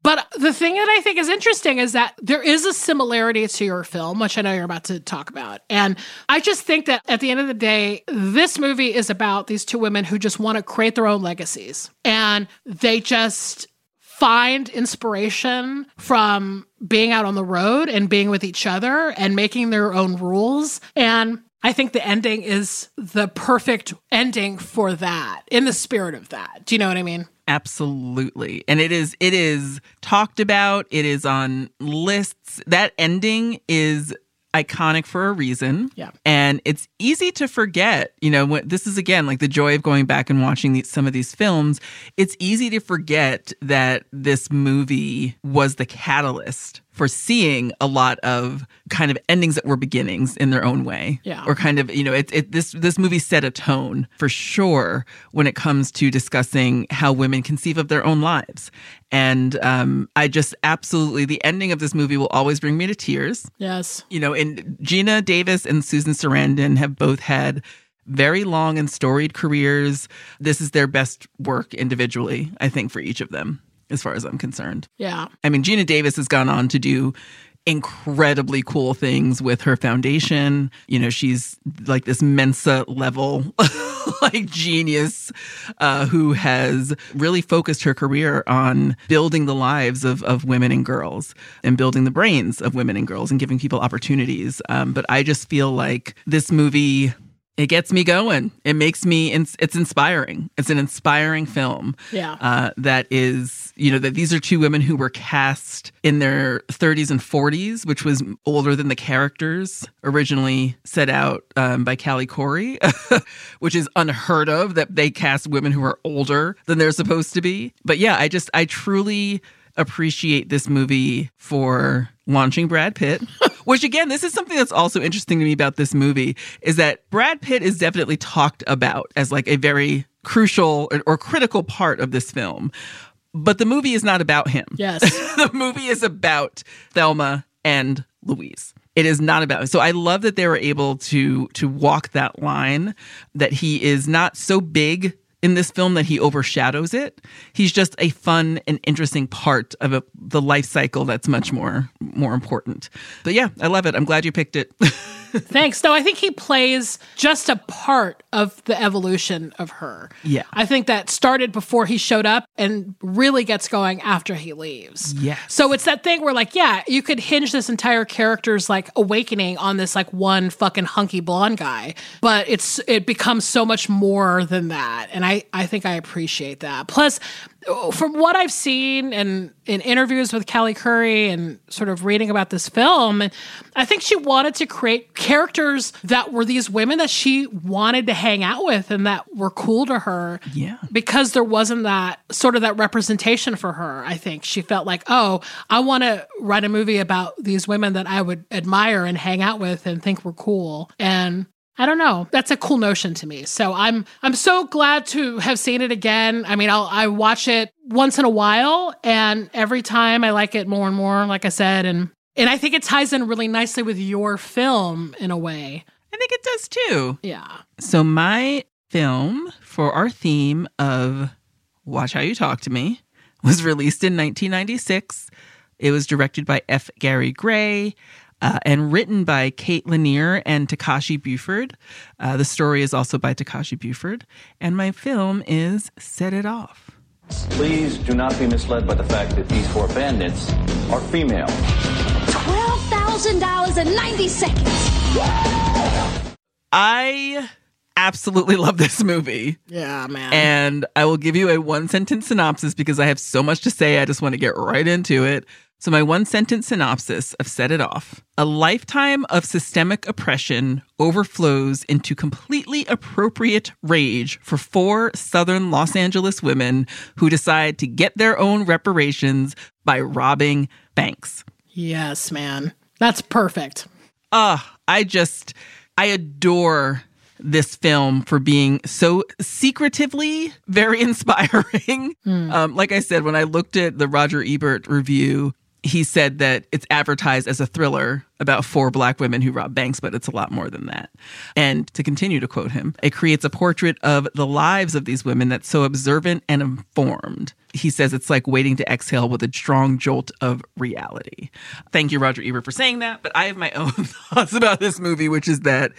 But the thing that I think is interesting is that there is a similarity to your film, which I know you're about to talk about. And I just think that at the end of the day, this movie is about these two women who just want to create their own legacies. And they just find inspiration from being out on the road and being with each other and making their own rules. And I think the ending is the perfect ending for that, in the spirit of that. Do you know what I mean? Absolutely. And it is it is talked about, it is on lists. That ending is iconic for a reason. Yeah. And it's easy to forget, you know, when, this is again like the joy of going back and watching these, some of these films. It's easy to forget that this movie was the catalyst for seeing a lot of kind of endings that were beginnings in their own way. Yeah. Or kind of, you know, it, it this this movie set a tone for sure when it comes to discussing how women conceive of their own lives. And um, I just absolutely the ending of this movie will always bring me to tears Yes. you know, and Geena Davis and Susan Sarandon have both had very long and storied careers. This is their best work individually, I think, for each of them, as far as I'm concerned. Yeah. I mean, Geena Davis has gone on to do incredibly cool things with her foundation. You know, she's like this Mensa level, like genius, uh, who has really focused her career on building the lives of, of women and girls and building the brains of women and girls and giving people opportunities. Um, but I just feel like this movie it gets me going. It makes me, it's inspiring. It's an inspiring film. Yeah. Uh, that is, you know, that these are two women who were cast in their 30s and 40s, which was older than the characters originally set out um, by Callie Khouri, which is unheard of that they cast women who are older than they're supposed to be. But yeah, I just, I truly appreciate this movie for launching Brad Pitt. Which again, this is something that's also interesting to me about this movie is that Brad Pitt is definitely talked about as like a very crucial or, or critical part of this film. But the movie is not about him. Yes. the movie is about Thelma and Louise. It is not about. him. So I love that they were able to to walk that line that he is not so big in this film that he overshadows it. He's just a fun and interesting part of a, the life cycle that's much more more important. But yeah, I love it. I'm glad you picked it. Thanks. No, I think he plays just a part of the evolution of her. Yeah. I think that started before he showed up and really gets going after he leaves. Yes. So it's that thing where, like, yeah, you could hinge this entire character's like awakening on this like one fucking hunky blonde guy, but it's it becomes so much more than that, and I I think I appreciate that. Plus, from what I've seen and in interviews with Callie Khouri and sort of reading about this film, I think she wanted to create characters that were these women that she wanted to hang out with and that were cool to her. Yeah. Because there wasn't that sort of that representation for her. I think she felt like, oh, I want to write a movie about these women that I would admire and hang out with and think were cool. And I don't know. That's a cool notion to me. So I'm I'm so glad to have seen it again. I mean, I'll I watch it once in a while, and every time I like it more and more. Like I said, and and I think it ties in really nicely with your film in a way. I think it does too. Yeah. So my film for our theme of Watch How You Talk to Me was released in 1996. It was directed by F. Gary Gray uh, and written by Kate Lanier and Takashi Bufford. Uh, the story is also by Takashi Bufford. And my film is Set It Off. Please do not be misled by the fact that these four bandits are female. $12,000 in 90 seconds. I absolutely love this movie. Yeah, man. And I will give you a one sentence synopsis because I have so much to say. I just want to get right into it. So, my one sentence synopsis of Set It Off A lifetime of systemic oppression overflows into completely appropriate rage for four Southern Los Angeles women who decide to get their own reparations by robbing banks. yes, man. That's perfect. Ah, I just, I adore this film for being so secretively very inspiring. Um, like I said, when I looked at the Roger Ebert review, he said that it's advertised as a thriller about four black women who rob banks, but it's a lot more than that. And to continue to quote him, it creates a portrait of the lives of these women that's so observant and informed. He says it's like waiting to exhale with a strong jolt of reality. Thank you, Roger Ebert, for saying that. But I have my own thoughts about this movie, which is that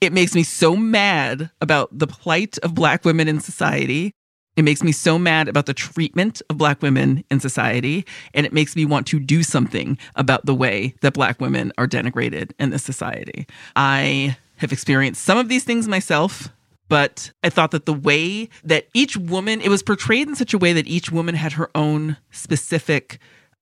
it makes me so mad about the plight of black women in society. It makes me so mad about the treatment of black women in society. And it makes me want to do something about the way that black women are denigrated in this society. I have experienced some of these things myself, but I thought that the way that each woman, it was portrayed in such a way that each woman had her own specific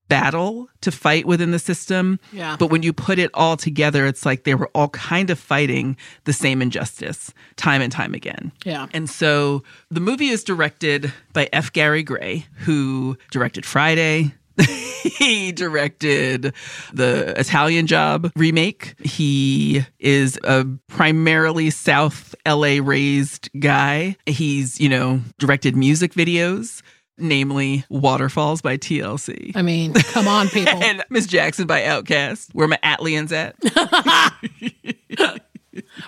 battle to fight within the system. Yeah. But when you put it all together, it's like they were all kind of fighting the same injustice time and time again. Yeah. And so the movie is directed by F. Gary Gray, who directed Friday. he directed the Italian Job remake. He is a primarily South LA raised guy. He's, you know, directed music videos, namely Waterfalls by TLC. I mean, come on, people. And Miss Jackson by Outkast, where my ATLiens at.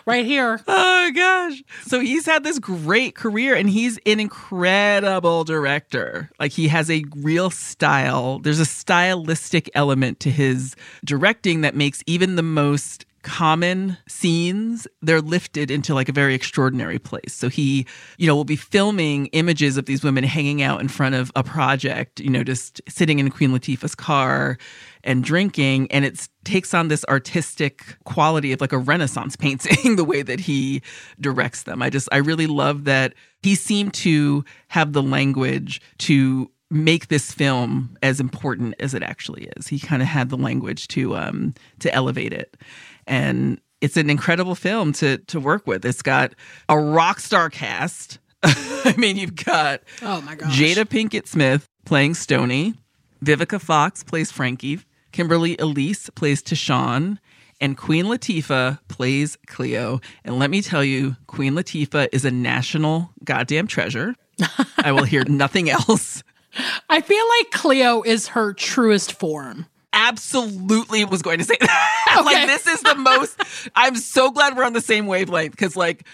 right here. Oh gosh. So he's had this great career and he's an incredible director. Like he has a real style. There's a stylistic element to his directing that makes even the most common scenes they're lifted into like a very extraordinary place. So he you know will be filming images of these women hanging out in front of a project you know just sitting in queen latifah's car and drinking and it takes on this artistic quality of like a renaissance painting the way that he directs them. I just i really love that he seemed to have the language to make this film as important as it actually is. He kind of had the language to um to elevate it and it's an incredible film to to work with it's got a rock star cast i mean you've got Oh my gosh. Jada Pinkett Smith playing Stony. Vivica Fox plays Frankie. Kimberly Elise plays Tashawn. And Queen Latifah plays Cleo. And let me tell you, Queen Latifah is a national goddamn treasure. I will hear nothing else. I feel like Cleo is her truest form. Absolutely was going to say that. like, this is the most, I'm so glad we're on the same wavelength because, like,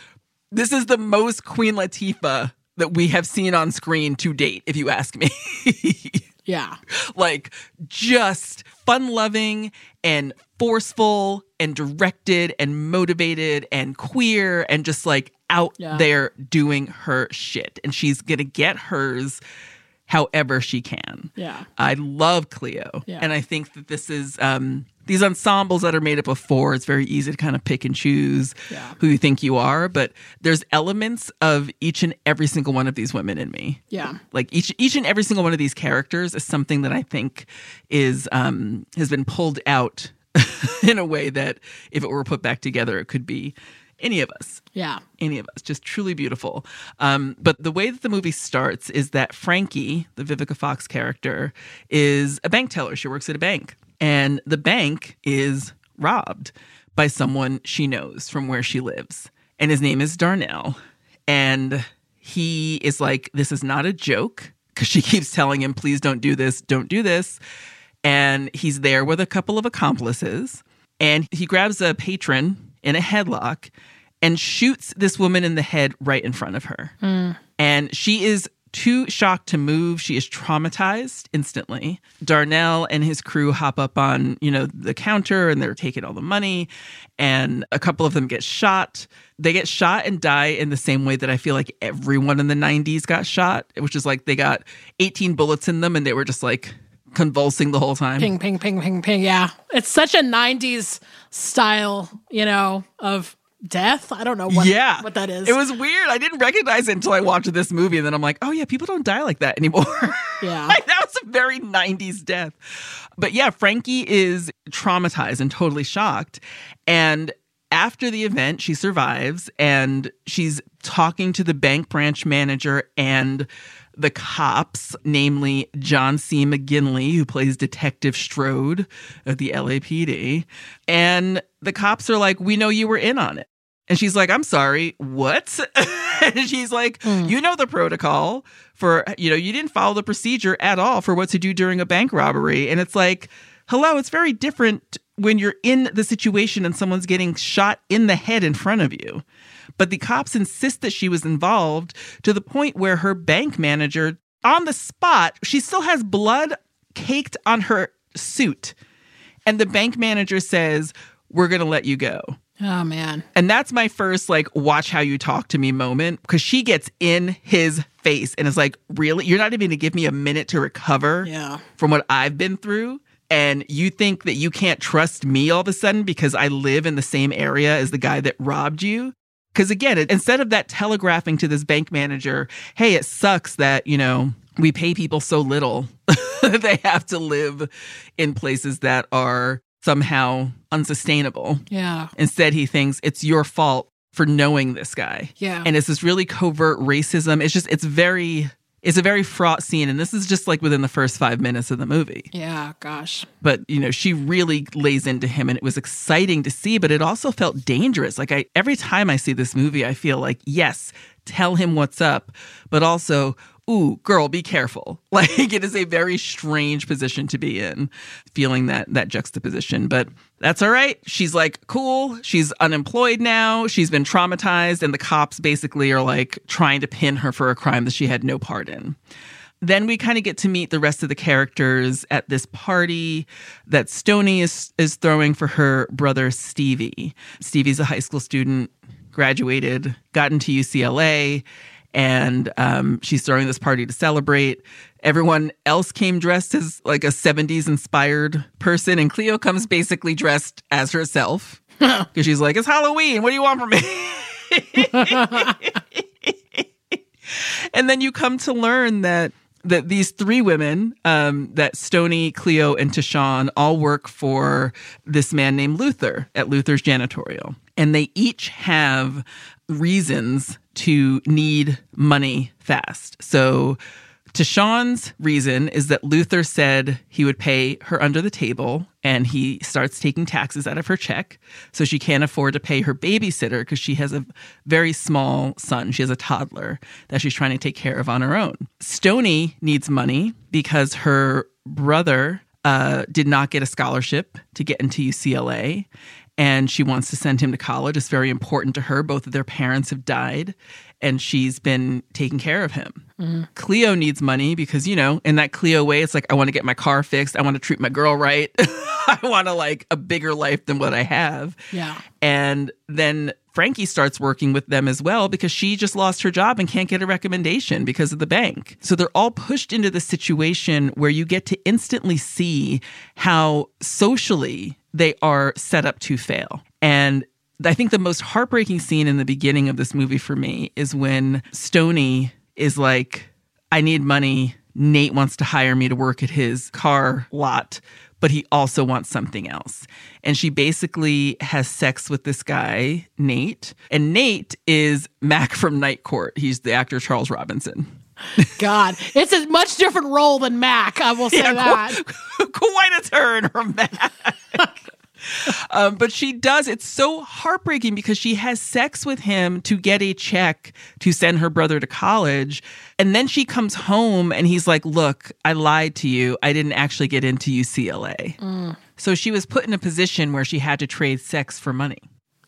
this is the most Queen Latifah that we have seen on screen to date, if you ask me. Yeah. like just fun loving and forceful and directed and motivated and queer and just like out Yeah. there doing her shit. And she's going to get hers however she can. Yeah. I love Cleo. Yeah. And I think that this is um these ensembles that are made up of four, it's very easy to kind of pick and choose Yeah. who you think you are, but there's elements of each and every single one of these women in me. Yeah. Like each each and every single one of these characters is something that I think is um has been pulled out in a way that if it were put back together it could be any of us Yeah. any of us. Just truly beautiful. Um, but the way that the movie starts is that Frankie, the Vivica Fox character, is a bank teller. She works at a bank, and the bank is robbed by someone she knows from where she lives, and his name is Darnell. And he is like, "This is not a joke," because she keeps telling him, "Please don't do this. Don't do this." And he's there with a couple of accomplices, and he grabs a patron in a headlock and shoots this woman in the head right in front of her. Hmm. And she is too shocked to move. She is traumatized instantly. Darnell and his crew hop up on, you know, the counter and they're taking all the money and a couple of them get shot. They get shot and die in the same way that I feel like everyone in the 90s got shot, which is like they got 18 bullets in them and they were just like convulsing the whole time. Ping, ping, ping, ping, ping. Yeah. It's such a 90s style, you know, of death. I don't know what, yeah, what that is. It was weird. I didn't recognize it until I watched this movie, and then I'm like, oh yeah, people don't die like that anymore. Yeah. like, that was a very '90s death. But yeah, Frankie is traumatized and totally shocked, and after the event, she survives, and she's talking to the bank branch manager and the cops, namely John C. McGinley, who plays Detective Strode of the LAPD. And the cops are like, We know you were in on it. And she's like, I'm sorry, what? and she's like, hmm. You know the protocol for, you know, you didn't follow the procedure at all for what to do during a bank robbery. And it's like, hello, it's very different when you're in the situation and someone's getting shot in the head in front of you. But the cops insist that she was involved to the point where her bank manager, on the spot, she still has blood caked on her suit. And the bank manager says, We're going to let you go. oh, man. And that's my first, like, watch how you talk to me moment because she gets in his face and is like, Really? You're not even going to give me a minute to recover Yeah. from what I've been through? And you think that you can't trust me all of a sudden because I live in the same area as the guy that robbed you? Because again, it- instead of that telegraphing to this bank manager, hey, it sucks that, you know, we pay people so little they have to live in places that are somehow unsustainable. Yeah. Instead, he thinks it's your fault for knowing this guy. Yeah. And it's this really covert racism. It's just, it's very, it's a very fraught scene. And this is just like within the first five minutes of the movie. Yeah. Gosh. But, you know, she really lays into him and it was exciting to see, but it also felt dangerous. Like, I, every time I see this movie, I feel like, yes, tell him what's up, but also, ooh, girl, be careful. Like it is a very strange position to be in, feeling that that juxtaposition. But that's all right. She's like, cool. She's unemployed now. She's been traumatized, and the cops basically are like trying to pin her for a crime that she had no part in. Then we kind of get to meet the rest of the characters at this party that Stony is is throwing for her brother Stevie. Stevie's a high school student, graduated, got into UCLA, and um, she's throwing this party to celebrate. Everyone else came dressed as like a 70s inspired person, and Cleo comes basically dressed as herself because she's like, It's Halloween. What do you want from me? and then you come to learn that that these three women, um, that Stony, Cleo, and Tashawn, all work for this man named Luther at Luther's janitorial, and they each have reasons to need money fast. So. Tashawn's reason is that Luther said he would pay her under the table and he starts taking taxes out of her check. So she can't afford to pay her babysitter because she has a very small son. She has a toddler that she's trying to take care of on her own. Stony needs money because her brother uh, did not get a scholarship to get into UCLA. And she wants to send him to college. It's very important to her. Both of their parents have died, and she's been taking care of him. Mm-hmm. Cleo needs money because, you know, in that Cleo way, it's like, I want to get my car fixed. I want to treat my girl right. I want to like a bigger life than what I have. Yeah. And then Frankie starts working with them as well because she just lost her job and can't get a recommendation because of the bank. So they're all pushed into the situation where you get to instantly see how socially they are set up to fail. And I think the most heartbreaking scene in the beginning of this movie for me is when Stony is like, I need money. Nate wants to hire me to work at his car lot, but he also wants something else. And she basically has sex with this guy, Nate. And Nate is Mac from Night Court. He's the actor Charles Robinson. God, it's a much different role than Mac. I will say that. Quite, quite a turn from Mac. Um, but she does. It's so heartbreaking because she has sex with him to get a check to send her brother to college. And then she comes home and he's like, Look, I lied to you. I didn't actually get into UCLA. So she was put in a position where she had to trade sex for money.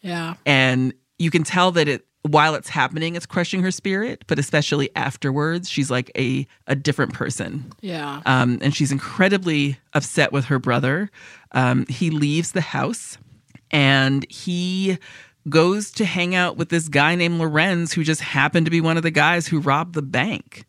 Yeah. And you can tell that it while it's happening, it's crushing her spirit, but especially afterwards, she's like a a different person. Yeah. Um, and she's incredibly upset with her brother. Um, he leaves the house and he goes to hang out with this guy named Lorenz, who just happened to be one of the guys who robbed the bank.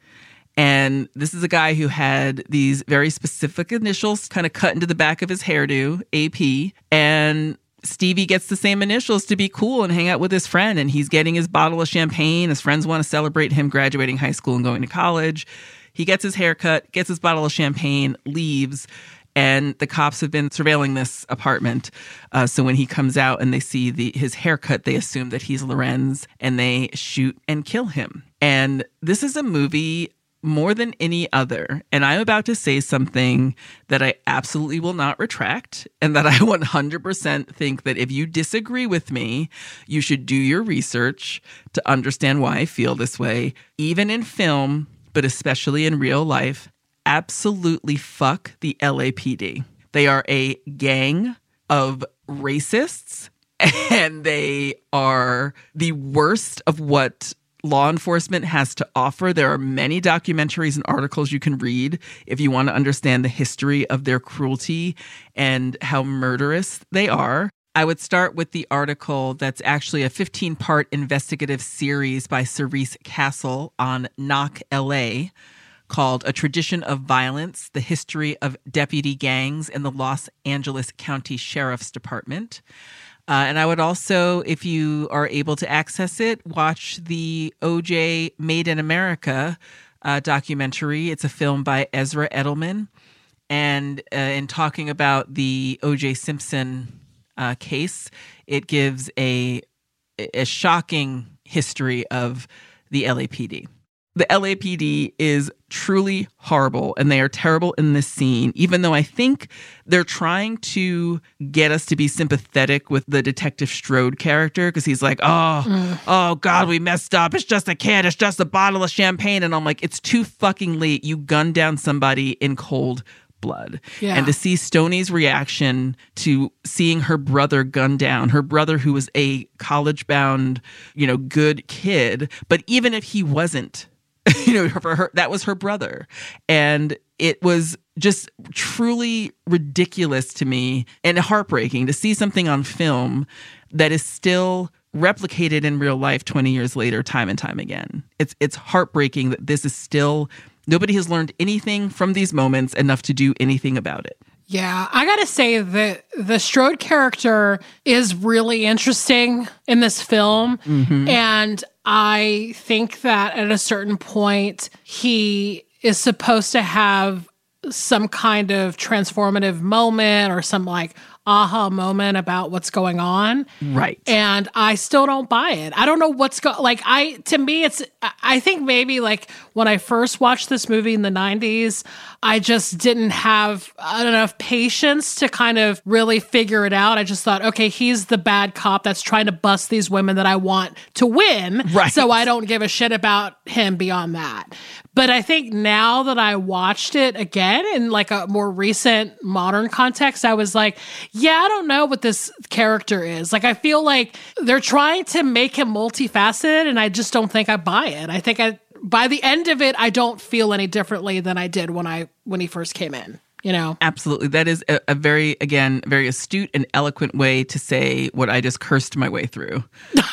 And this is a guy who had these very specific initials kind of cut into the back of his hairdo, AP. And Stevie gets the same initials to be cool and hang out with his friend. And he's getting his bottle of champagne. His friends want to celebrate him graduating high school and going to college. He gets his haircut, gets his bottle of champagne, leaves. And the cops have been surveilling this apartment. Uh, so when he comes out and they see the his haircut, they assume that he's Lorenz and they shoot and kill him. And this is a movie more than any other. And I'm about to say something that I absolutely will not retract, and that I 100% think that if you disagree with me, you should do your research to understand why I feel this way, even in film, but especially in real life. Absolutely fuck the LAPD. They are a gang of racists and they are the worst of what law enforcement has to offer. There are many documentaries and articles you can read if you want to understand the history of their cruelty and how murderous they are. I would start with the article that's actually a 15 part investigative series by Cerise Castle on Knock LA called A Tradition of Violence The History of Deputy Gangs in the Los Angeles County Sheriff's Department. Uh, and I would also, if you are able to access it, watch the OJ Made in America uh, documentary. It's a film by Ezra Edelman. And uh, in talking about the OJ Simpson uh, case, it gives a, a shocking history of the LAPD. The LAPD is truly horrible and they are terrible in this scene, even though I think they're trying to get us to be sympathetic with the Detective Strode character because he's like, oh, mm. oh God, we messed up. It's just a kid. It's just a bottle of champagne. And I'm like, it's too fucking late. You gunned down somebody in cold blood. Yeah. And to see Stony's reaction to seeing her brother gunned down, her brother who was a college bound, you know, good kid, but even if he wasn't, you know, for her, that was her brother. And it was just truly ridiculous to me and heartbreaking to see something on film that is still replicated in real life 20 years later time and time again. It's it's heartbreaking that this is still nobody has learned anything from these moments enough to do anything about it. Yeah, I gotta say that the Strode character is really interesting in this film. Mm-hmm. And I think that at a certain point, he is supposed to have some kind of transformative moment or some like aha moment about what's going on. Right. And I still don't buy it. I don't know what's going like I to me it's I- I think maybe like when I first watched this movie in the 90s, I just didn't have enough patience to kind of really figure it out. I just thought, okay, he's the bad cop that's trying to bust these women that I want to win. Right. So I don't give a shit about him beyond that. But I think now that I watched it again in like a more recent modern context, I was like, yeah, I don't know what this character is. Like, I feel like they're trying to make him multifaceted, and I just don't think I buy it. I think I, by the end of it, I don't feel any differently than I did when I when he first came in. You know, Absolutely. That is a, a very, again, very astute and eloquent way to say what I just cursed my way through.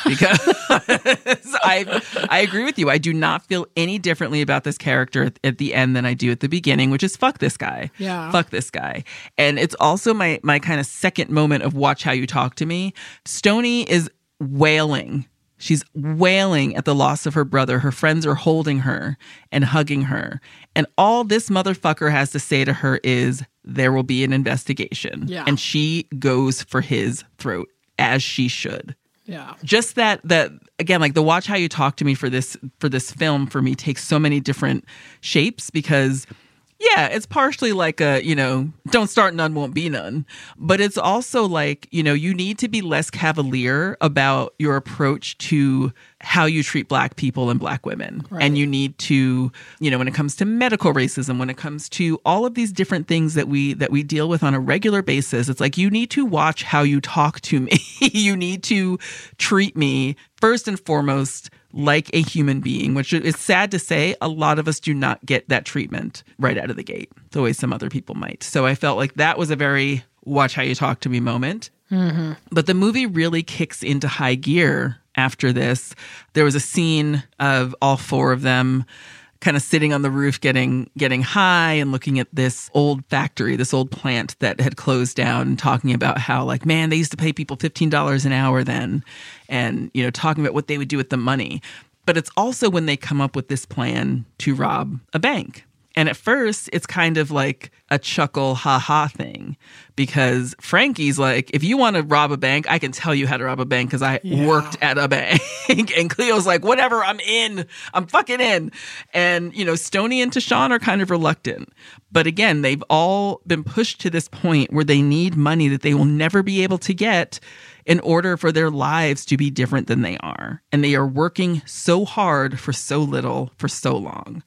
Because I, I agree with you. I do not feel any differently about this character at, at the end than I do at the beginning, which is fuck this guy. Yeah. Fuck this guy. And it's also my, my kind of second moment of watch how you talk to me. Stony is wailing. She's wailing at the loss of her brother. Her friends are holding her and hugging her. And all this motherfucker has to say to her is, there will be an investigation. Yeah. And she goes for his throat, as she should yeah, just that that again like the watch how you talk to me for this for this film for me takes so many different shapes because yeah it's partially like a you know don't start none won't be none. But it's also like you know you need to be less cavalier about your approach to how you treat black people and black women. And you need to you know when it comes to medical racism when it comes to all of these different things that we that we deal with on a regular basis it's like you need to watch how you talk to me. You need to treat me first and foremost like a human being, which is sad to say, a lot of us do not get that treatment right out of the gate, the way some other people might. So I felt like that was a very watch how you talk to me moment. Mm-hmm. But the movie really kicks into high gear after this. There was a scene of all four of them kind of sitting on the roof getting getting high and looking at this old factory this old plant that had closed down and talking about how like man they used to pay people $15 an hour then and you know talking about what they would do with the money. But it's also when they come up with this plan to rob a bank and at first, it's kind of like a chuckle, ha ha thing because Frankie's like, if you want to rob a bank, I can tell you how to rob a bank because I worked at a bank. and Cleo's like, whatever, I'm in. I'm fucking in. And, you know, Stony and Tisean are kind of reluctant. But again, they've all been pushed to this point where they need money that they will never be able to get in order for their lives to be different than they are. And they are working so hard for so little for so long.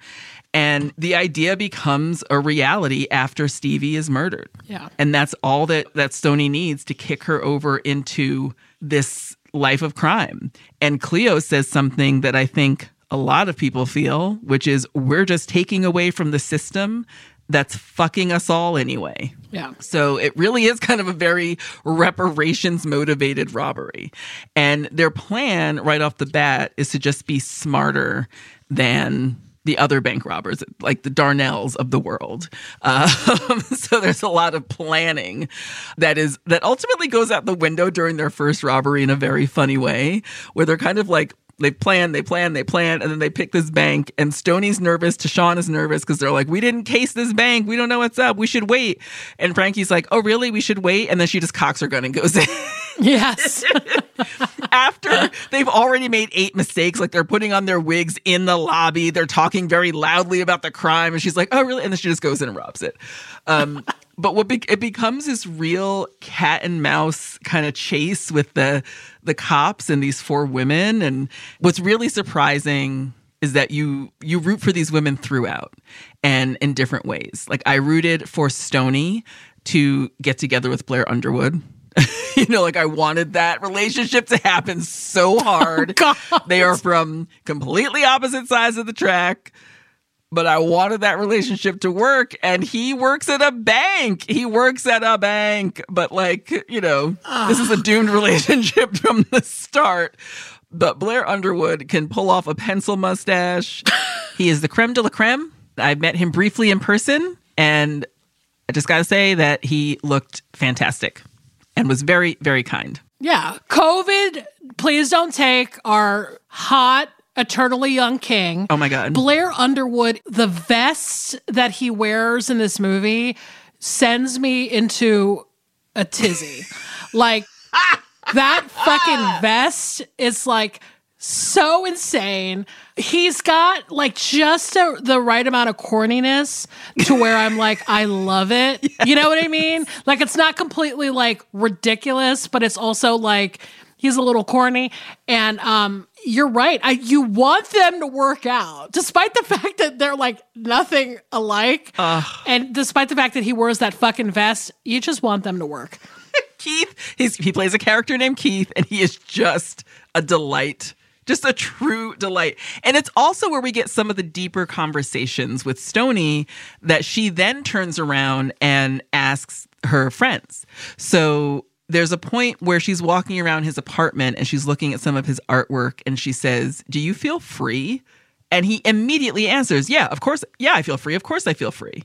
And the idea becomes a reality after Stevie is murdered. Yeah. And that's all that, that Stony needs to kick her over into this life of crime. And Cleo says something that I think a lot of people feel, which is we're just taking away from the system that's fucking us all anyway. yeah. So it really is kind of a very reparations motivated robbery. And their plan right off the bat is to just be smarter than the other bank robbers, like the Darnells of the world. Um, so there's a lot of planning that is that ultimately goes out the window during their first robbery in a very funny way, where they're kind of like they plan, they plan, they plan, and then they pick this bank. And Stony's nervous, Tisean is nervous because they're like, "We didn't case this bank. We don't know what's up. We should wait." And Frankie's like, "Oh, really? We should wait." And then she just cocks her gun and goes in. Yes. after they've already made eight mistakes. Like they're putting on their wigs in the lobby. They're talking very loudly about the crime. And she's like, oh, really? And then she just goes in and robs it. Um, but what be- it becomes this real cat and mouse kind of chase with the the cops and these four women. And what's really surprising is that you you root for these women throughout and in different ways. Like I rooted for Stony to get together with Blair Underwood. you know, like I wanted that relationship to happen so oh, hard. God. They are from completely opposite sides of the track, but I wanted that relationship to work. And he works at a bank. He works at a bank, but like, you know, this is a ah. doomed relationship from the start. But Blair Underwood can pull off a pencil mustache. he is the creme de la creme. I met him briefly in person, and I just got to say that he looked fantastic and was very, very kind. Yeah. COVID, please don't take our hot, eternally young king. Oh my God. Blair Underwood, the vest that he wears in this movie sends me into a tizzy. like, that fucking vest is like so insane. He's got like just a, the right amount of corniness to where I'm like, I love it. You know what I mean? Like, it's not completely like ridiculous, but it's also like he's a little corny. And um, you're right. I, you want them to work out, despite the fact that they're like nothing alike. And despite the fact that he wears that fucking vest, you just want them to work. Keith, he's, he plays a character named Keith, and he is just a delight. Just a true delight. And it's also where we get some of the deeper conversations with Stony that she then turns around and asks her friends. So there's a point where she's walking around his apartment and she's looking at some of his artwork and she says, Do you feel free? And he immediately answers, Yeah, of course. Yeah, I feel free. Of course I feel free.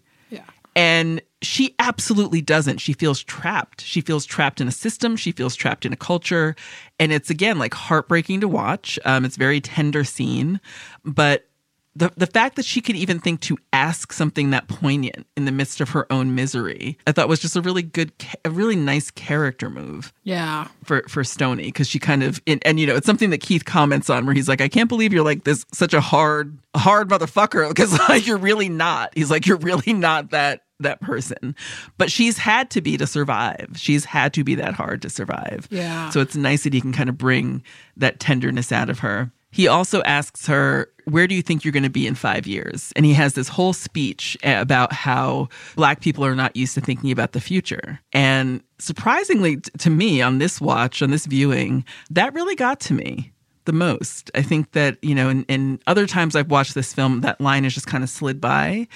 And she absolutely doesn't. She feels trapped. She feels trapped in a system. She feels trapped in a culture. And it's again like heartbreaking to watch. Um, it's very tender scene, but the the fact that she could even think to ask something that poignant in the midst of her own misery, I thought was just a really good, a really nice character move Yeah. for for Stony because she kind of and, and you know it's something that Keith comments on where he's like, I can't believe you're like this such a hard hard motherfucker because like you're really not. He's like you're really not that that person, but she's had to be to survive. She's had to be that hard to survive. Yeah. So it's nice that he can kind of bring that tenderness out of her. He also asks her, Where do you think you're going to be in five years? And he has this whole speech about how Black people are not used to thinking about the future. And surprisingly t- to me, on this watch, on this viewing, that really got to me the most. I think that, you know, in, in other times I've watched this film, that line has just kind of slid by.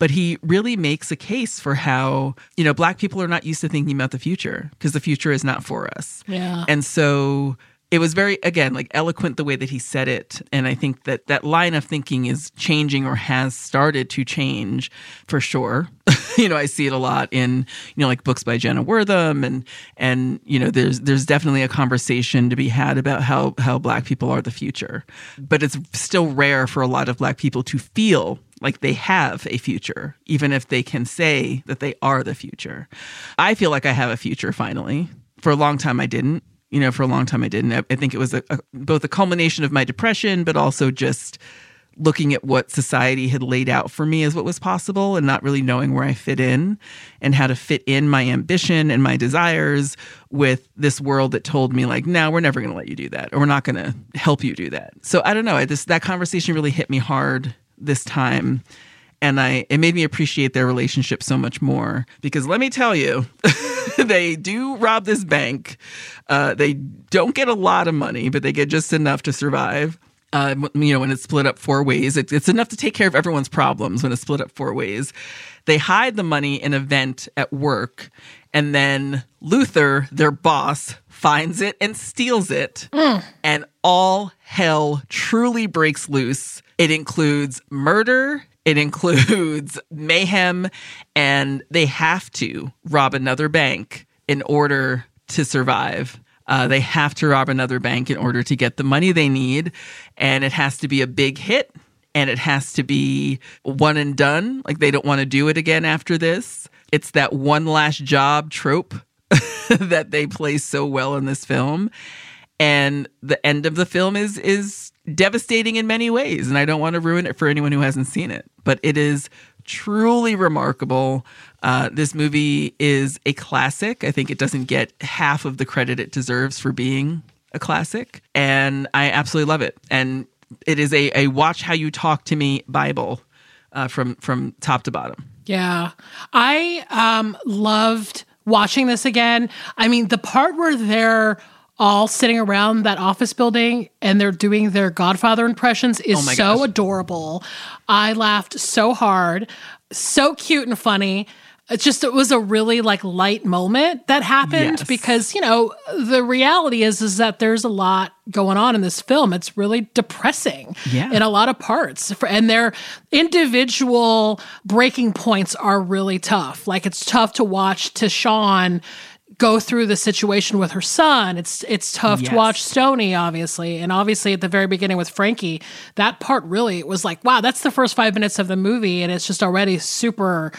But he really makes a case for how, you know, Black people are not used to thinking about the future because the future is not for us. Yeah. And so it was very again like eloquent the way that he said it and i think that that line of thinking is changing or has started to change for sure you know i see it a lot in you know like books by jenna wortham and and you know there's there's definitely a conversation to be had about how how black people are the future but it's still rare for a lot of black people to feel like they have a future, even if they can say that they are the future. I feel like I have a future finally. For a long time, I didn't. You know, for a long time, I didn't. I, think it was a, a, both a culmination of my depression, but also just looking at what society had laid out for me as what was possible and not really knowing where I fit in and how to fit in my ambition and my desires with this world that told me like, no, we're never going to let you do that or we're not going to help you do that. So I don't know. I just, that conversation really hit me hard this time and I it made me appreciate their relationship so much more because let me tell you, they do rob this bank. Uh, they don't get a lot of money, but they get just enough to survive. Uh, you know, when it's split up four ways, it, it's enough to take care of everyone's problems when it's split up four ways. They hide the money in a vent at work, and then Luther, their boss, finds it and steals it, and all hell truly breaks loose. It includes murder, it includes mayhem, and they have to rob another bank in order to survive. Uh, they have to rob another bank in order to get the money they need, and it has to be a big hit, and it has to be one and done. Like they don't want to do it again after this. It's that one last job trope that they play so well in this film, and the end of the film is is devastating in many ways. And I don't want to ruin it for anyone who hasn't seen it, but it is truly remarkable. Uh, this movie is a classic. I think it doesn't get half of the credit it deserves for being a classic, and I absolutely love it. And it is a, a watch how you talk to me Bible uh, from from top to bottom. Yeah. I um loved watching this again. I mean, the part where they're all sitting around that office building and they're doing their Godfather impressions is Oh so gosh. adorable. I laughed so hard, so cute and funny. It's just it was a really like light moment that happened Yes. because you know the reality is is that there's a lot going on in this film. It's really depressing Yeah. in a lot of parts, and their individual breaking points are really tough. Like it's tough to watch Tisean go through the situation with her son. It's it's tough Yes. to watch Stony, obviously, and obviously at the very beginning with Frankie, that part really was like, wow, that's the first five minutes of the movie, and it's just already super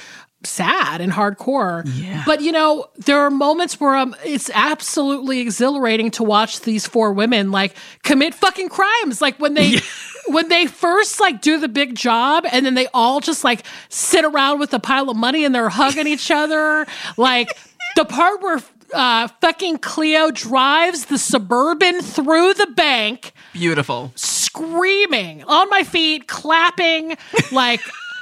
sad and hardcore. Yeah. But you know, there are moments where um, it's absolutely exhilarating to watch these four women like commit fucking crimes. Like when they when they first like do the big job and then they all just like sit around with a pile of money and they're hugging each other. Like the part where uh, fucking Cleo drives the suburban through the bank Beautiful. screaming on my feet, clapping like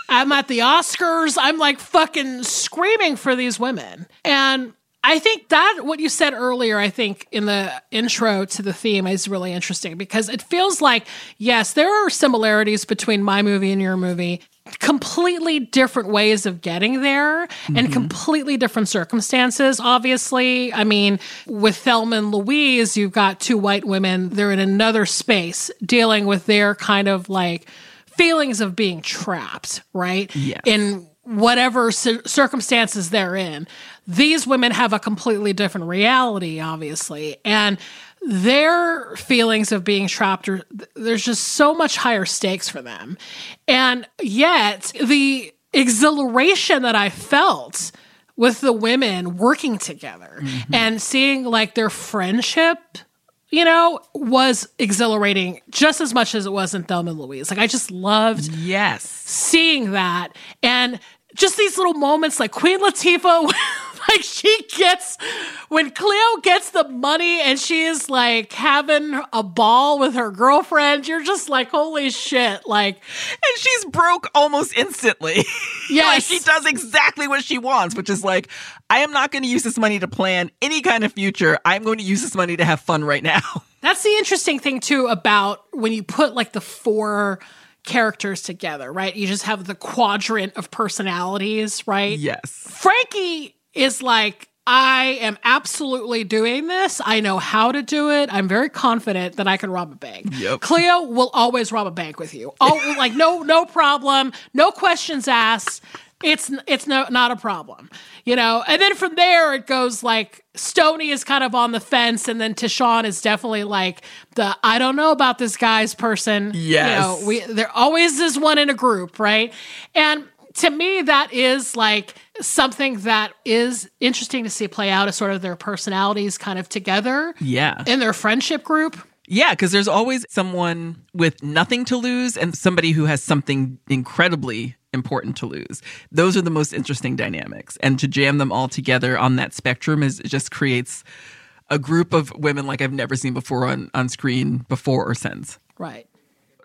I'm at the Oscars. I'm like fucking screaming for these women. And I think that what you said earlier, I think in the intro to the theme is really interesting because it feels like, yes, there are similarities between my movie and your movie, completely different ways of getting there and mm-hmm. completely different circumstances, obviously. I mean, with Thelma and Louise, you've got two white women, they're in another space dealing with their kind of like feelings of being trapped, right? Yes. In whatever cir- circumstances they're in. These women have a completely different reality, obviously. And their feelings of being trapped are there's just so much higher stakes for them. And yet the exhilaration that I felt with the women working together mm-hmm. and seeing like their friendship you know, was exhilarating just as much as it was in Thelma and Louise. Like I just loved Yes. seeing that and just these little moments like Queen Latifah like she gets when Cleo gets the money and she is like having a ball with her girlfriend you're just like holy shit like And she's broke almost instantly. like she does exactly what she wants, which is like, I am not going to use this money to plan any kind of future. I'm going to use this money to have fun right now. That's the interesting thing too about when you put like the four characters together, right? You just have the quadrant of personalities, right? yes. Frankie is like, I am absolutely doing this. I know how to do it. I'm very confident that I can rob a bank. Yep. Cleo will always rob a bank with you. Oh, like no, no problem. No questions asked. It's it's no not a problem, you know. And then from there it goes like Stony is kind of on the fence, and then Tisean is definitely like the I don't know about this guy's person. Yes. you know, we there always is one in a group, right? And to me, that is like something that is interesting to see play out as sort of their personalities kind of together Yeah. in their friendship group. Yeah, because there's always someone with nothing to lose and somebody who has something incredibly important to lose. Those are the most interesting dynamics. And to jam them all together on that spectrum is it just creates a group of women like I've never seen before on, on screen before or since. Right.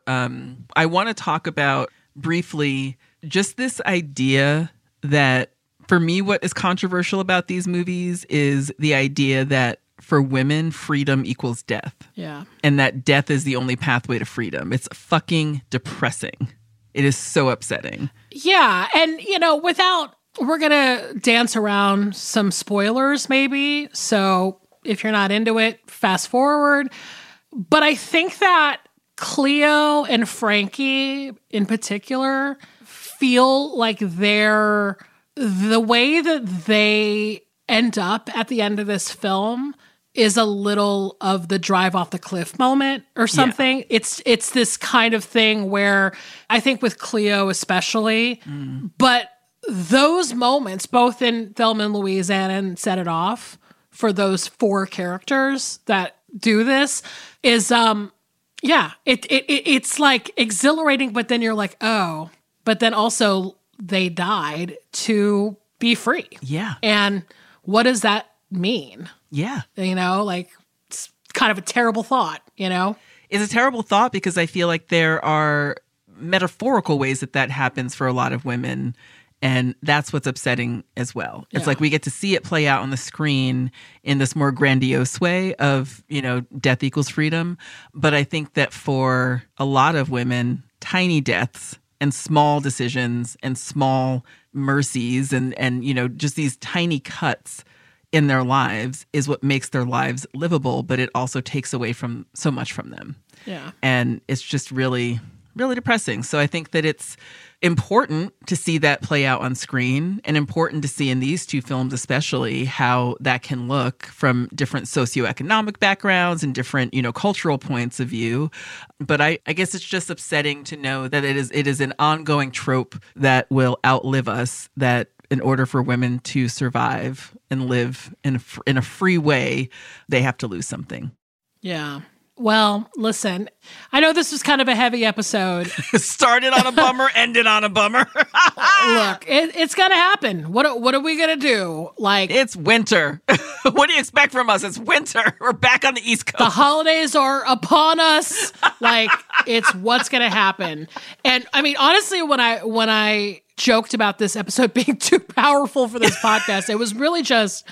Um, I want to talk about briefly just this idea that for me, what is controversial about these movies is the idea that for women, freedom equals death Yeah. and that death is the only pathway to freedom. It's fucking depressing. It is so upsetting. Yeah. And, you know, without, we're going to dance around some spoilers maybe. So if you're not into it, fast forward. But I think that Cleo and Frankie in particular feel like they're the way that they end up at the end of this film is a little of the drive off the cliff moment or something. It's it's this kind of thing where I think with Cleo especially, but those moments, both in Thelma and Louise and in Set It Off, for those four characters that do this, is um yeah, it, it, it it's like exhilarating, but then you're like, oh, but then also they died to be free. Yeah. And what does that mean? Yeah. You know, like it's kind of a terrible thought, you know? It's a terrible thought because I feel like there are metaphorical ways that that happens for a lot of women. And that's what's upsetting as well. It's Yeah. like we get to see it play out on the screen in this more grandiose way of, you know, death equals freedom. But I think that for a lot of women, tiny deaths and small decisions and small mercies and, and, you know, just these tiny cuts in their lives is what makes their lives livable, but it also takes away from so much from them Yeah. and it's just really really depressing so i think that it's important to see that play out on screen and important to see in these two films especially how that can look from different socioeconomic backgrounds and different you know cultural points of view but i i guess it's just upsetting to know that it is it is an ongoing trope that will outlive us that in order for women to survive and live in a, in a free way they have to lose something Yeah. Well, listen, I know this was kind of a heavy episode. started on a bummer, ended on a bummer. Look, it, it's going to happen. What, what are we going to do? Like, it's winter. what do you expect from us? It's winter. We're back on the East Coast. the holidays are upon us. Like, it's what's going to happen. And I mean, honestly, when I, when I joked about this episode being too powerful for this podcast, it was really just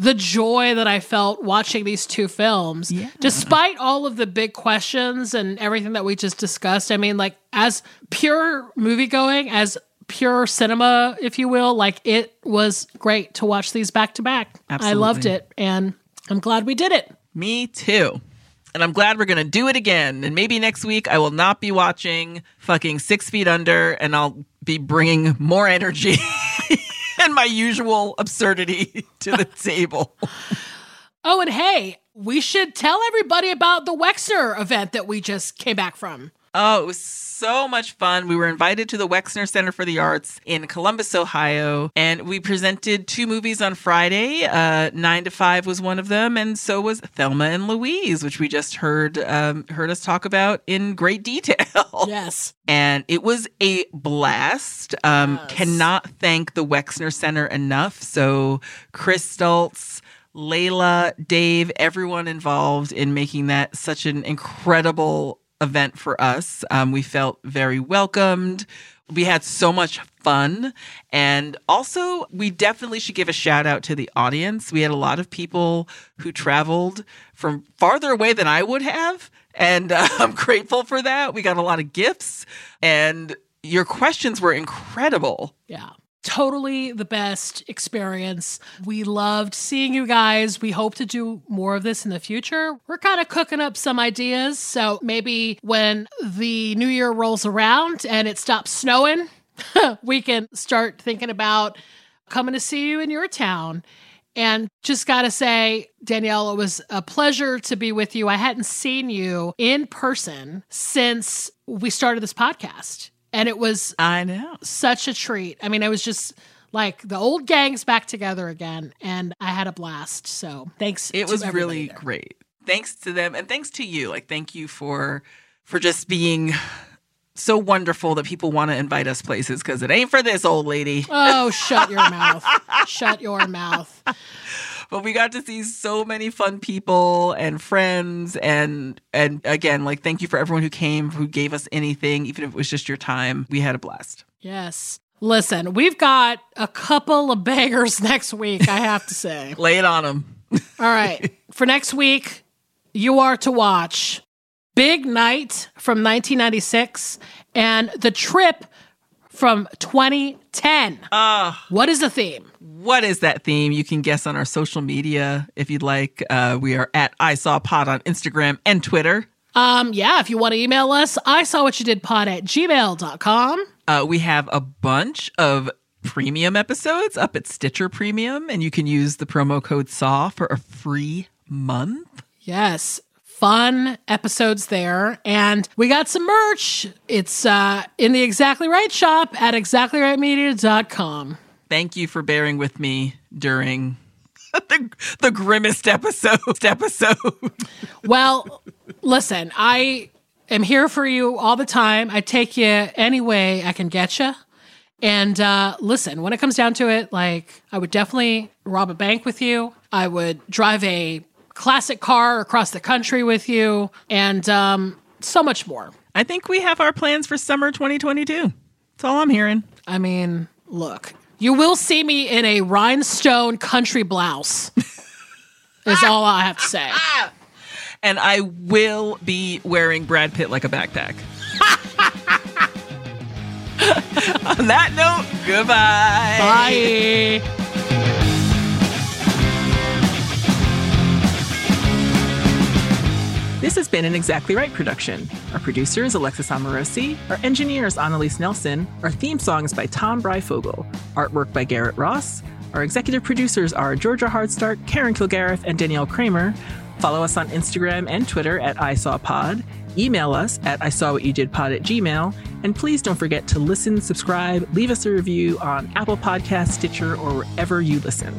the joy that I felt watching these two films, Yeah. despite all of the big questions and everything that we just discussed. I mean, like, as pure movie going, as pure cinema, if you will, like, it was great to watch these back to back. I loved it, and I'm glad we did it. Me too. And I'm glad we're going to do it again. And maybe next week I will not be watching fucking Six Feet Under and I'll be bringing more energy and my usual absurdity to the table. Oh, and hey, we should tell everybody about the Wexner event that we just came back from. Oh, it was so much fun. We were invited to the Wexner Center for the Arts in Columbus, Ohio, and we presented two movies on Friday. Uh, Nine to Five was one of them, and so was Thelma and Louise, which we just heard um, heard us talk about in great detail. Yes. and it was a blast. Um, Cannot thank the Wexner Center enough. So, Chris Stults, Layla, Dave, everyone involved in making that such an incredible event for us. Um, we felt very welcomed. We had so much fun. And also, we definitely should give a shout out to the audience. We had a lot of people who traveled from farther away than I would have. And uh, I'm grateful for that. We got a lot of gifts, and your questions were incredible. Yeah. Totally the best experience. We loved seeing you guys. We hope to do more of this in the future. We're kind of cooking up some ideas. So maybe when the new year rolls around and it stops snowing, we can start thinking about coming to see you in your town. And just got to say, Danielle, it was a pleasure to be with you. I hadn't seen you in person since we started this podcast. And it was I know. such a treat. I mean, I was just like the old gang's back together again, and I had a blast. So thanks. It was really there. great. Thanks to them, and thanks to you. Like, thank you for for just being so wonderful that people want to invite us places because it ain't for this old lady. Oh, shut your mouth! Shut your mouth! But we got to see so many fun people and friends and and again like thank you for everyone who came who gave us anything even if it was just your time we had a blast Yes. Listen, we've got a couple of bangers next week. I have to say. lay it on them All right. For next week, you are to watch Big Night from 1996 and The Trip from 2010. Ah. what is the theme? what is that theme you can guess on our social media if you'd like uh, we are at i saw pod on instagram and twitter Um, yeah, if you want to email us, I saw what you did pod at gmail.com. uh, we have a bunch of premium episodes up at stitcher premium and you can use the promo code saw for a free month Yes. Fun episodes there. And we got some merch. It's uh, in the Exactly Right shop at exactlyrightmedia.com. thank you for bearing with me during the, the grimmest episode episode Well, listen, I am here for you all the time. I take you any way I can get you. And uh, listen, when it comes down to it, like I would definitely rob a bank with you. I would drive a classic car across the country with you, and um, so much more. I think we have our plans for summer 2022. That's all I'm hearing. I mean, look, you will see me in a rhinestone country blouse. is all I have to say. And I will be wearing Brad Pitt like a backpack. On that note, goodbye. Bye. This has been an Exactly Right production. Our producer is Alexis Amorosi. Our engineer is Annalise Nelson. Our theme song is by Tom Breyfogle. Artwork by Garrett Ross. Our executive producers are Georgia Hardstark, Karen Kilgariff, and Danielle Kramer. Follow us on Instagram and Twitter at ISawPod. Email us at I saw what you did pod at Gmail. And please don't forget to listen, subscribe, leave us a review on Apple Podcasts, Stitcher, or wherever you listen.